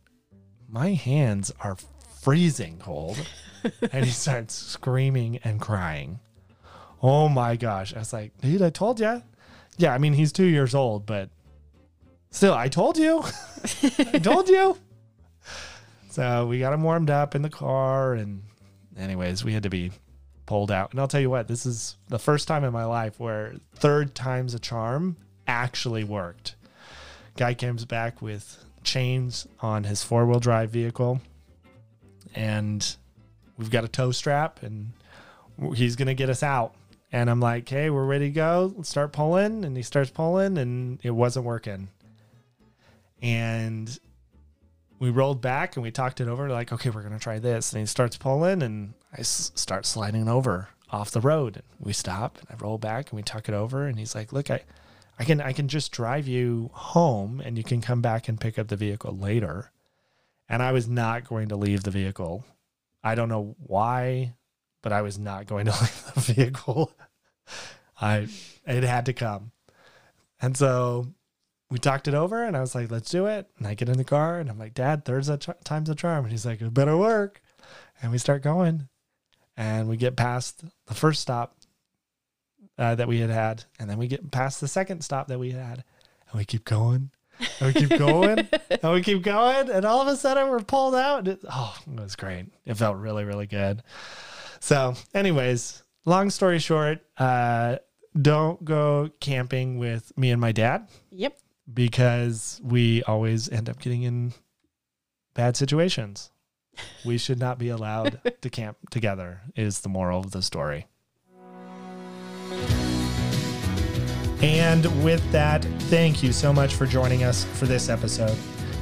my hands are freezing cold. <laughs> and he starts screaming and crying. Oh my gosh. I was like, dude, I told you. Yeah, I mean, he's two years old, but still, I told you. <laughs> I told you. So we got him warmed up in the car. And, anyways, we had to be pulled out. And I'll tell you what, this is the first time in my life where third time's a charm actually worked. Guy comes back with chains on his four wheel drive vehicle. And we've got a tow strap and he's going to get us out. And I'm like, hey, we're ready to go. Let's start pulling. And he starts pulling and it wasn't working. And we rolled back and we talked it over like, okay, we're going to try this. And he starts pulling and I s- start sliding over off the road. And we stop and I roll back and we tuck it over. And he's like, look, I, I can, I can just drive you home and you can come back and pick up the vehicle later. And I was not going to leave the vehicle. I don't know why, but I was not going to <laughs> leave the vehicle. I, it had to come. And so we talked it over and I was like, let's do it. And I get in the car and I'm like, Dad, third's a ch- time's a charm. And he's like, it better work. And we start going and we get past the first stop uh, that we had had. And then we get past the second stop that we had. And we keep going. And we keep going. <laughs> and we keep going. And all of a sudden we're pulled out. It, oh, it was great. It felt really, really good. So, anyways, long story short, uh, don't go camping with me and my dad Yep. because we always end up getting in bad situations. We should not be allowed <laughs> to camp together, is the moral of the story. And with that, thank you so much for joining us for this episode.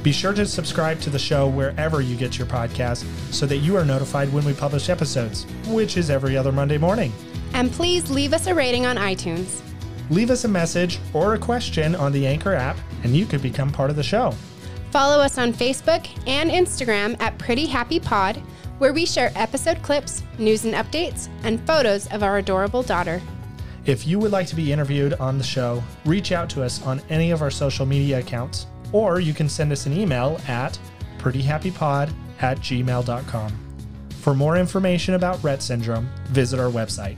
Be sure to subscribe to the show wherever you get your podcasts so that you are notified when we publish episodes, which is every other Monday morning. And please leave us a rating on iTunes. Leave us a message or a question on the Anchor app, and you could become part of the show. Follow us on Facebook and Instagram at Pretty Happy Pod, where we share episode clips, news and updates, and photos of our adorable daughter. If you would like to be interviewed on the show, reach out to us on any of our social media accounts, or you can send us an email at prettyhappypod at gmail.com. For more information about Rett syndrome, visit our website,